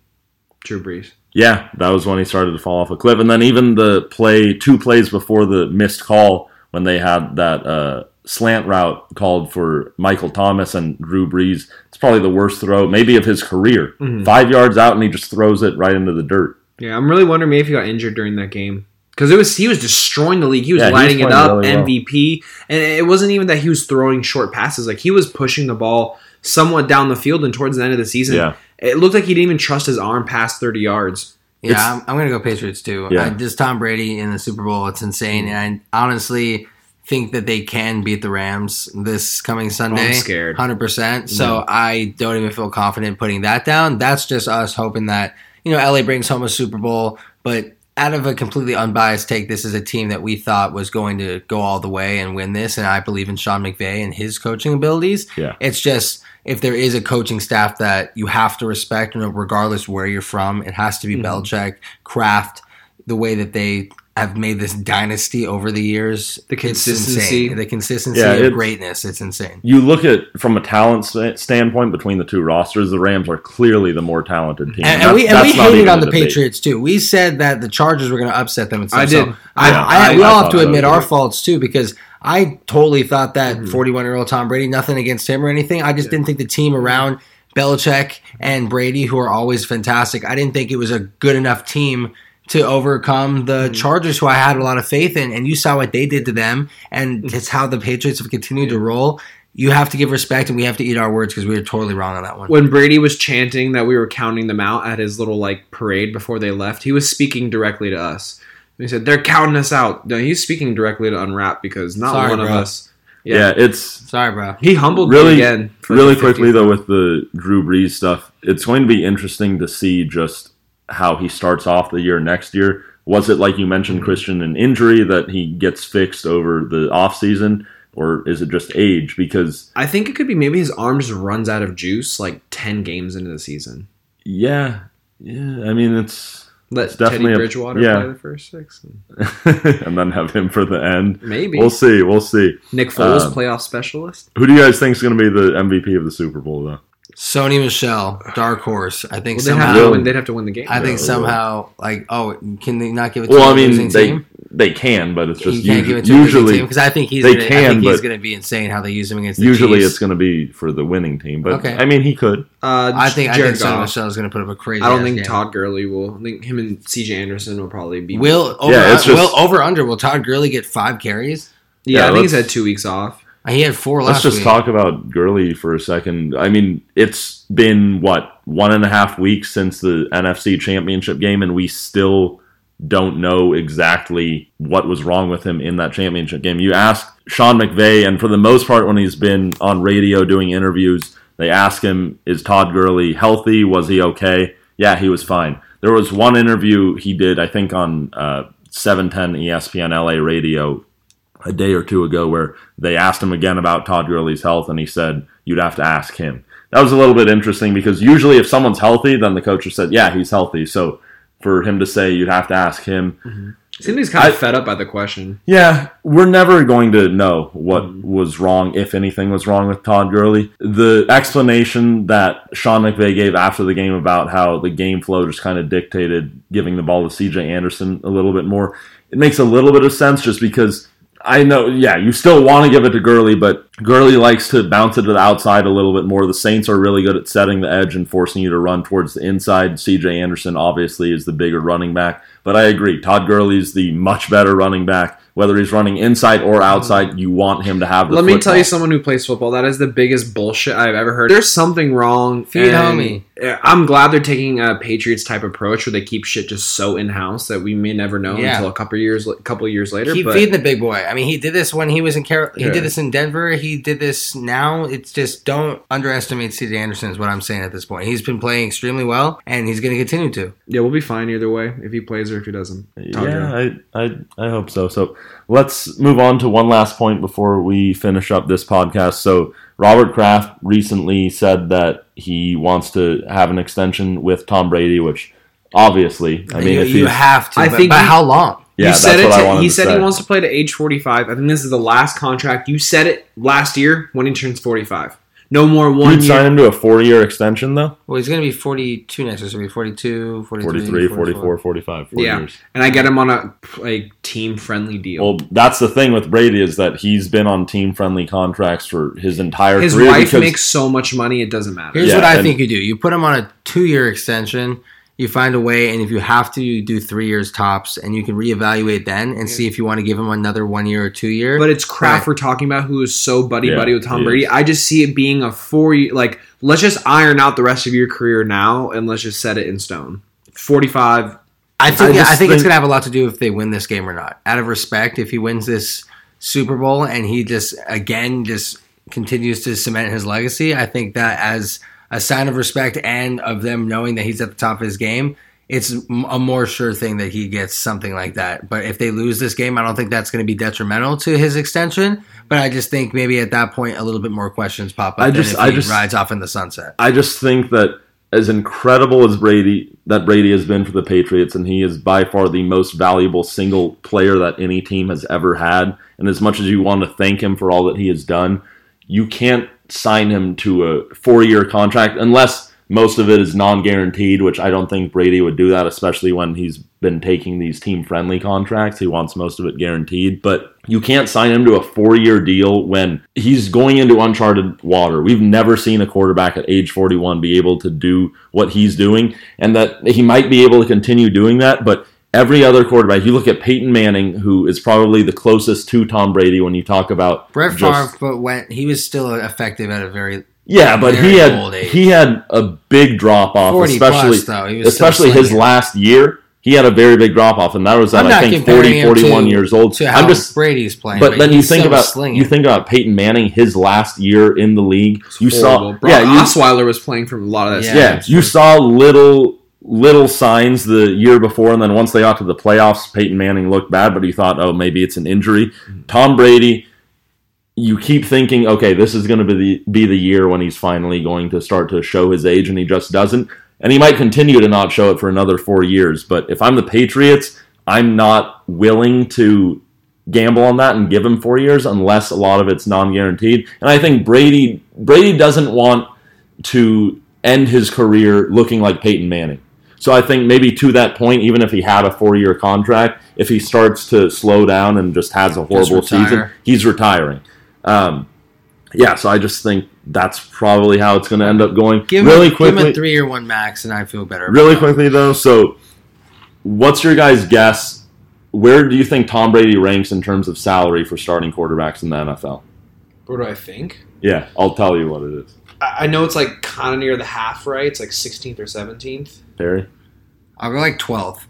Drew Brees. Yeah, that was when he started to fall off a cliff. And then even the play, two plays before the missed call, when they had that uh, slant route called for Michael Thomas and Drew Brees, it's probably the worst throw, maybe of his career. Mhm. Five yards out, and he just throws it right into the dirt. Yeah, I'm really wondering maybe if he got injured during that game because it was he was destroying the league. He was Yeah, he was lighting it up, really well. MVP, and it wasn't even that he was throwing short passes. Like he was pushing the ball somewhat down the field, and towards the end of the season, Yeah. It looked like he didn't even trust his arm past 30 yards. Yeah, It's- I'm, I'm going to go Patriots too. Yeah. I, just Tom Brady in the Super Bowl. It's insane. Mm-hmm. And I honestly think that they can beat the Rams this coming Sunday. scared. 100%. Mm-hmm. So I don't even feel confident putting that down. That's just us hoping that, you know, LA brings home a Super Bowl. But out of a completely unbiased take, this is a team that we thought was going to go all the way and win this. And I believe in Sean McVay and his coaching abilities. Yeah. It's just if there is a coaching staff that you have to respect, you know, regardless where you're from, it has to be Mhm. Belichick, Kraft, the way that they have made this dynasty over the years. The consistency. the consistency Yeah, of it's- greatness. It's insane. You look at from a talent sta- standpoint between the two rosters, the Rams are clearly the more talented team. And, and That's- we and we that's hated on the debate. Patriots too. We said that the Chargers were going to upset them. And stuff. I So did. I, Yeah, I, I- we I all have to admit our faults too because I totally thought that Mhm. 41 year old Tom Brady, nothing against him or anything. I just didn't think the team around Belichick and Brady, who are always fantastic, I didn't think it was a good enough team to overcome the Chargers, who I had a lot of faith in. And you saw what they did to them, and it's how the Patriots have continued to roll. You have to give respect, and we have to eat our words because we were totally wrong on that one. When Brady was chanting that we were counting them out at his little like parade before they left, he was speaking directly to us. He said, "They're counting us out." No, he's speaking directly to Unwrap because not Sorry, one of us. Yeah, it's Sorry, bro. He humbled Really- me again. really quickly 50th. though with the Drew Brees stuff, it's going to be interesting to see just how he starts off the year next year. Was it like you mentioned, Mm-hmm. Christian, an injury that he gets fixed over the off season, or is it just age? Because I think it could be maybe his arm just runs out of juice like ten games into the season. yeah, yeah, I mean it's Let It's definitely Teddy a- Bridgewater yeah. play the first six. and then have him for the end. Maybe We'll see. We'll see. Nick Foles, Um, playoff specialist. Who do you guys think is going to be the MVP of the Super Bowl though? Sony Michel, dark horse. I think Well, they'd, have somehow. win, they'd have to win the game. I think Yeah, somehow, like, oh, can they not give it to Well, a I mean losing they team? They can, but it's You just can't usually, give it to usually because I think he's. they gonna, I can, think he's going to be insane how they use him against the usually Chiefs. it's going to be for the winning team. But Okay. I mean, he could. Uh, I think I Jared think Sony Goff. Michel is going to put up a crazy. I don't think game. Todd Gurley will. I think him and C.J. Anderson will probably be. will over Yeah, just- will over under. Will Todd Gurley get five carries? yeah, Yeah, I think he's had two weeks off. He had four Let's last just week. talk about Gurley for a second. I mean, it's been what one and a half weeks since the NFC Championship game, and we still don't know exactly what was wrong with him in that championship game. You ask Sean McVay, and for the most part, when he's been on radio doing interviews, they ask him, "Is Todd Gurley healthy? Was he okay?" Yeah, he was fine. There was one interview he did, I think, on uh, 710 ESPN LA radio a day or two ago where they asked him again about Todd Gurley's health, and he said, You'd have to ask him. That was a little bit interesting because usually if someone's healthy, then the coach said, Yeah, he's healthy. So for him to say you'd have to ask him, mm-hmm. Seems like he's kind of I- fed up by the question. yeah, we're never going to know what mm-hmm. was wrong, if anything was wrong with Todd Gurley. The explanation that Sean McVay gave after the game about how the game flow just kind of dictated giving the ball to CJ Anderson a little bit more, it makes a little bit of sense just because I know, yeah, you still want to give it to Gurley, but Gurley likes to bounce it to the outside a little bit more. The Saints are really good at setting the edge and forcing you to run towards the inside. CJ Anderson obviously is the bigger running back, but I agree. Todd Gurley's the much better running back. Whether he's running inside or hmm. outside, you want him to have the Let me tell you someone who plays football. That is the biggest bullshit I've ever heard. There's something wrong. Feed and homie. Uh, I'm glad they're taking a Patriots type approach where they keep shit just so in house that we may never know Yeah. until a couple years, couple years later. Keep but feeding the big boy. I mean, he did this when he was in Carol. He Yeah. did this in Denver. He did this now. It's just don't underestimate CJ Anderson. Is what I'm saying at this point. He's been playing extremely well, and he's going to continue to. yeah, we'll be fine either way if he plays or if he doesn't. Todd Gurley. Yeah, I, I, I hope so. So let's move on to one last point before we finish up this podcast. So Robert Kraft recently said that he wants to have an extension with Tom Brady, which obviously, I mean, you, if you have to. I but, think but he- how long? yeah, you that's said it. what I to- wanted he said say. he wants to play to age 45. I think this is the last contract. You said it last year when he turns 45. No more one You'd sign him to a four-year extension though, Well, he's going to be 42 next year. So he'll be 42, 43, 43, 44, 45, four Yeah. years. And I get him on a like team friendly deal. Well, that's the thing with Brady is that he's been on team-friendly contracts for his entire His career wife because makes so much money, it doesn't matter. Here's Yeah, what I and- think you do: you put him on a two-year extension. You find a way, and if you have to, you do three years tops, and you can reevaluate then and see if you want to give him another one year or two year. But it's Kraft Right. we're talking about who is so buddy Yeah, buddy with Tom Brady. is. I just see it being a four year like let's just iron out the rest of your career now and let's just set it in stone. Forty five. I think I I, just think it's gonna have a lot to do if they win this game or not. Out of respect, if he wins this Super Bowl and he just again just continues to cement his legacy, I think that as a sign of respect and of them knowing that he's at the top of his game, it's a more sure thing that he gets something like that. But if they lose this game, I don't think that's going to be detrimental to his extension. But I just think maybe at that point a little bit more questions pop up. I than just- if I he just- rides off in the sunset. I just think that as incredible as Brady that Brady has been for the Patriots, and he is by far the most valuable single player that any team has ever had. And as much as you want to thank him for all that he has done, you can't sign him to a four-year contract unless most of it is non-guaranteed, which I don't think Brady would do that, especially when he's been taking these team-friendly contracts. He wants most of it guaranteed, but you can't sign him to a four-year deal when he's going into uncharted water. We've never seen a quarterback at age 41 be able to do what he's doing, and that he might be able to continue doing that, but every other quarterback, you look at Peyton Manning, who is probably the closest to Tom Brady when you talk about Brett just- Favre, but when he was still effective at a very yeah, but very he old had age. he had a big drop off, especially plus, though. He was especially his last year. He had a very big drop off, and that was at I'm I not think comparing 40, 41 to- years old. to how I'm just, Brady's playing. but then you think about slinging. you think about Peyton Manning, his last year in the league. You Horrible. saw, Brock yeah, you, Osweiler was playing from a lot of that. Yeah. yeah, you saw little little signs the year before, and then once they got to the playoffs, Peyton Manning looked bad, but you thought, oh, maybe it's an injury. Mm-hmm. Tom Brady, you keep thinking, okay, this is going to be the, be the year when he's finally going to start to show his age, and he just doesn't. And he might continue to not show it for another four years. But if I'm the Patriots, I'm not willing to gamble on that and give him four years unless a lot of it's non-guaranteed. And I think Brady Brady doesn't want to end his career looking like Peyton Manning. So I think maybe to that point, even if he had a four-year contract, if he starts to slow down and just has a horrible season, he's retiring. Um, yeah, so I just think that's probably how it's going to end up going. give him, really give him a three-year one max, and I feel better. really that. quickly though. So, what's your guys' guess? Where do you think Tom Brady ranks in terms of salary for starting quarterbacks in the NFL? What do I think? Yeah, I'll tell you what it is. I I know it's like kind of near the half, right? It's like 16th or 17th. Perry, I'll go like 12th.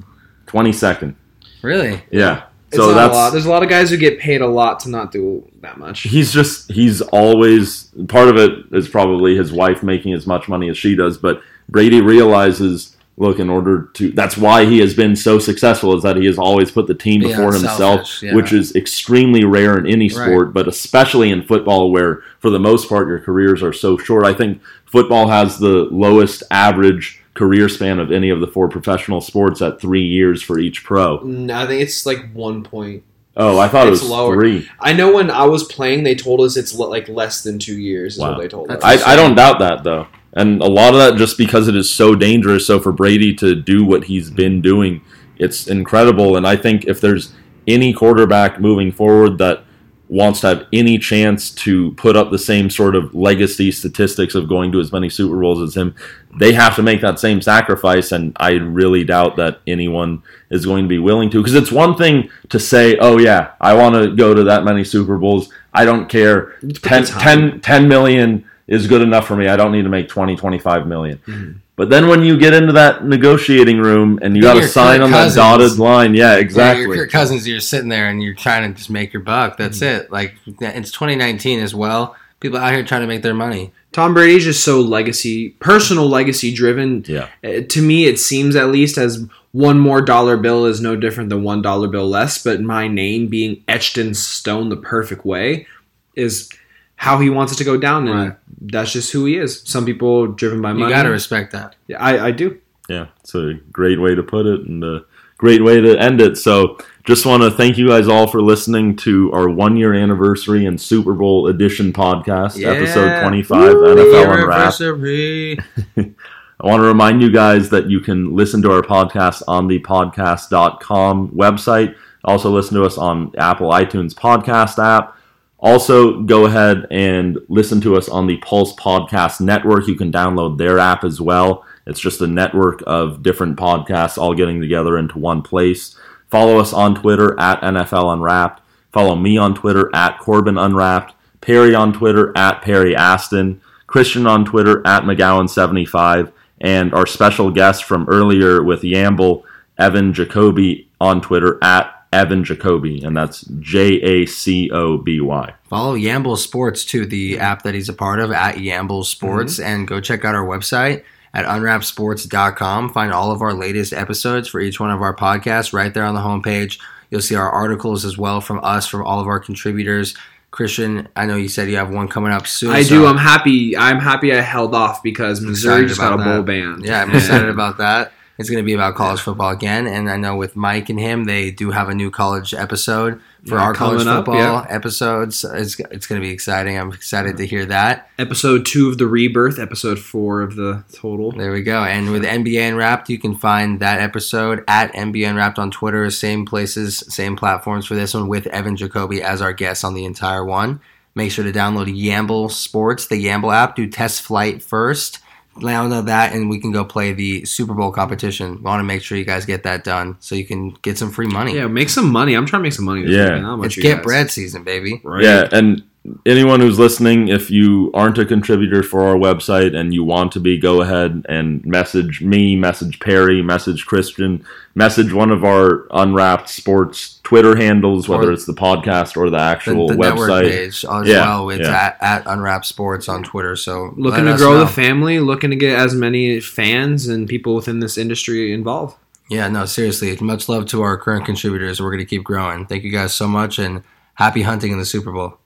twenty second. Really? Yeah. It's so that's a lot. There's a lot of guys who get paid a lot to not do that much. he's just he's always part of it is probably his wife making as much money as she does but brady realizes look in order to that's why he has been so successful is that he has always put the team Be before himself unselfish, yeah. which is extremely rare in any sport but especially in football where for the most part your careers are so short i think football has the lowest average career span of any of the four professional sports at three years for each pro No, I think it's like one point. oh i thought It's it was lower. three I know when I was playing, they told us it's le- like less than two years. Is Wow. what they told us. I, I don't doubt that though, and a lot of that just because it is so dangerous. So for Brady to do what he's been doing, it's incredible. And I think if there's any quarterback moving forward that wants to have any chance to put up the same sort of legacy statistics of going to as many Super Bowls as him, they have to make that same sacrifice. And I really doubt that anyone is going to be willing to. Because it's one thing to say, oh, yeah, I want to go to that many Super Bowls. I don't care. It's 10, 10, 10 million is good enough for me. I don't need to make 20, 25 million. Mhm. But then when you get into that negotiating room and you got to sign Kirk on that dotted line, yeah, Yeah, exactly. you're Kirk Cousins, you're sitting there and you're trying to just make your buck. That's Mm-hmm. it. Like it's 2019 as well. People out here trying to make their money. Tom Brady's just so legacy, personal legacy driven. Yeah. Uh, to me, it seems at least as one more dollar bill is no different than one dollar bill less. But my name being etched in stone the perfect way is how he wants it to go down, and Right. That's just who he is. Some people driven by money. You got to respect that. Yeah, I, I do. Yeah, it's a great way to put it and a great way to end it. So, just want to thank you guys all for listening to our one year anniversary and Super Bowl edition podcast, episode 25, NFL Unwrapped. Anniversary. I want to remind you guys that you can listen to our podcast on the podcast.com website. Also, listen to us on Apple iTunes podcast app. Also, go ahead and listen to us on the Pulse Podcast Network. You can download their app as well. It's just a network of different podcasts all getting together into one place. Follow us on Twitter at NFL Unwrapped. Follow me on Twitter at Corbin Unwrapped. Perry on Twitter at Perry Ashton. Christian on Twitter at McGowan75. And our special guest from earlier with Yamble, Evan Jacoby on Twitter at Evan Jacoby. And that's J A C O B Y. Follow Yamble Sports too, the app that he's a part of at Yamble Sports, mm-hmm. and go check out our website at unwrappedsports.com. Find all of our latest episodes for each one of our podcasts right there on the homepage. You'll see our articles as well from us, from all of our contributors. Christian, I know you said you have one coming up soon. I so do. I'm happy. I'm happy I held off because Missouri just got a bowl that. ban. Yeah, I'm excited about that. It's going to be about college football again, and I know with Mike and him, they do have a new college episode for Yeah, our college up, football yeah. episodes. It's it's going to be exciting. I'm excited to hear that. Episode two of the rebirth. Episode four of the total. There we go. And with NBA Unwrapped, you can find that episode at NBA Unwrapped on Twitter. Same places, same platforms for this one with Evan Jacoby as our guest on the entire one. Make sure to download Yamble Sports, the Yamble app. Do test flight first. Download that, and we can go play the Super Bowl competition. We Want to make sure you guys get that done so you can get some free money. Yeah, make some money. I'm trying to make some money. This Yeah. weekend. Not much it's get guys. bread season, baby. Right. Yeah, and anyone who's listening, if you aren't a contributor for our website and you want to be, go ahead and message me, message Perry, message Christian, message one of our Unwrapped Sports Twitter handles, whether Or- it's the podcast or the The, actual the network website. page as Yeah, well. It's yeah. at, at Unwrapped Sports on Twitter. So Looking to grow know. the family, looking to get as many fans and people within this industry involved. Yeah, no, seriously. Much love to our current contributors. We're going to keep growing. Thank you guys so much and happy hunting in the Super Bowl.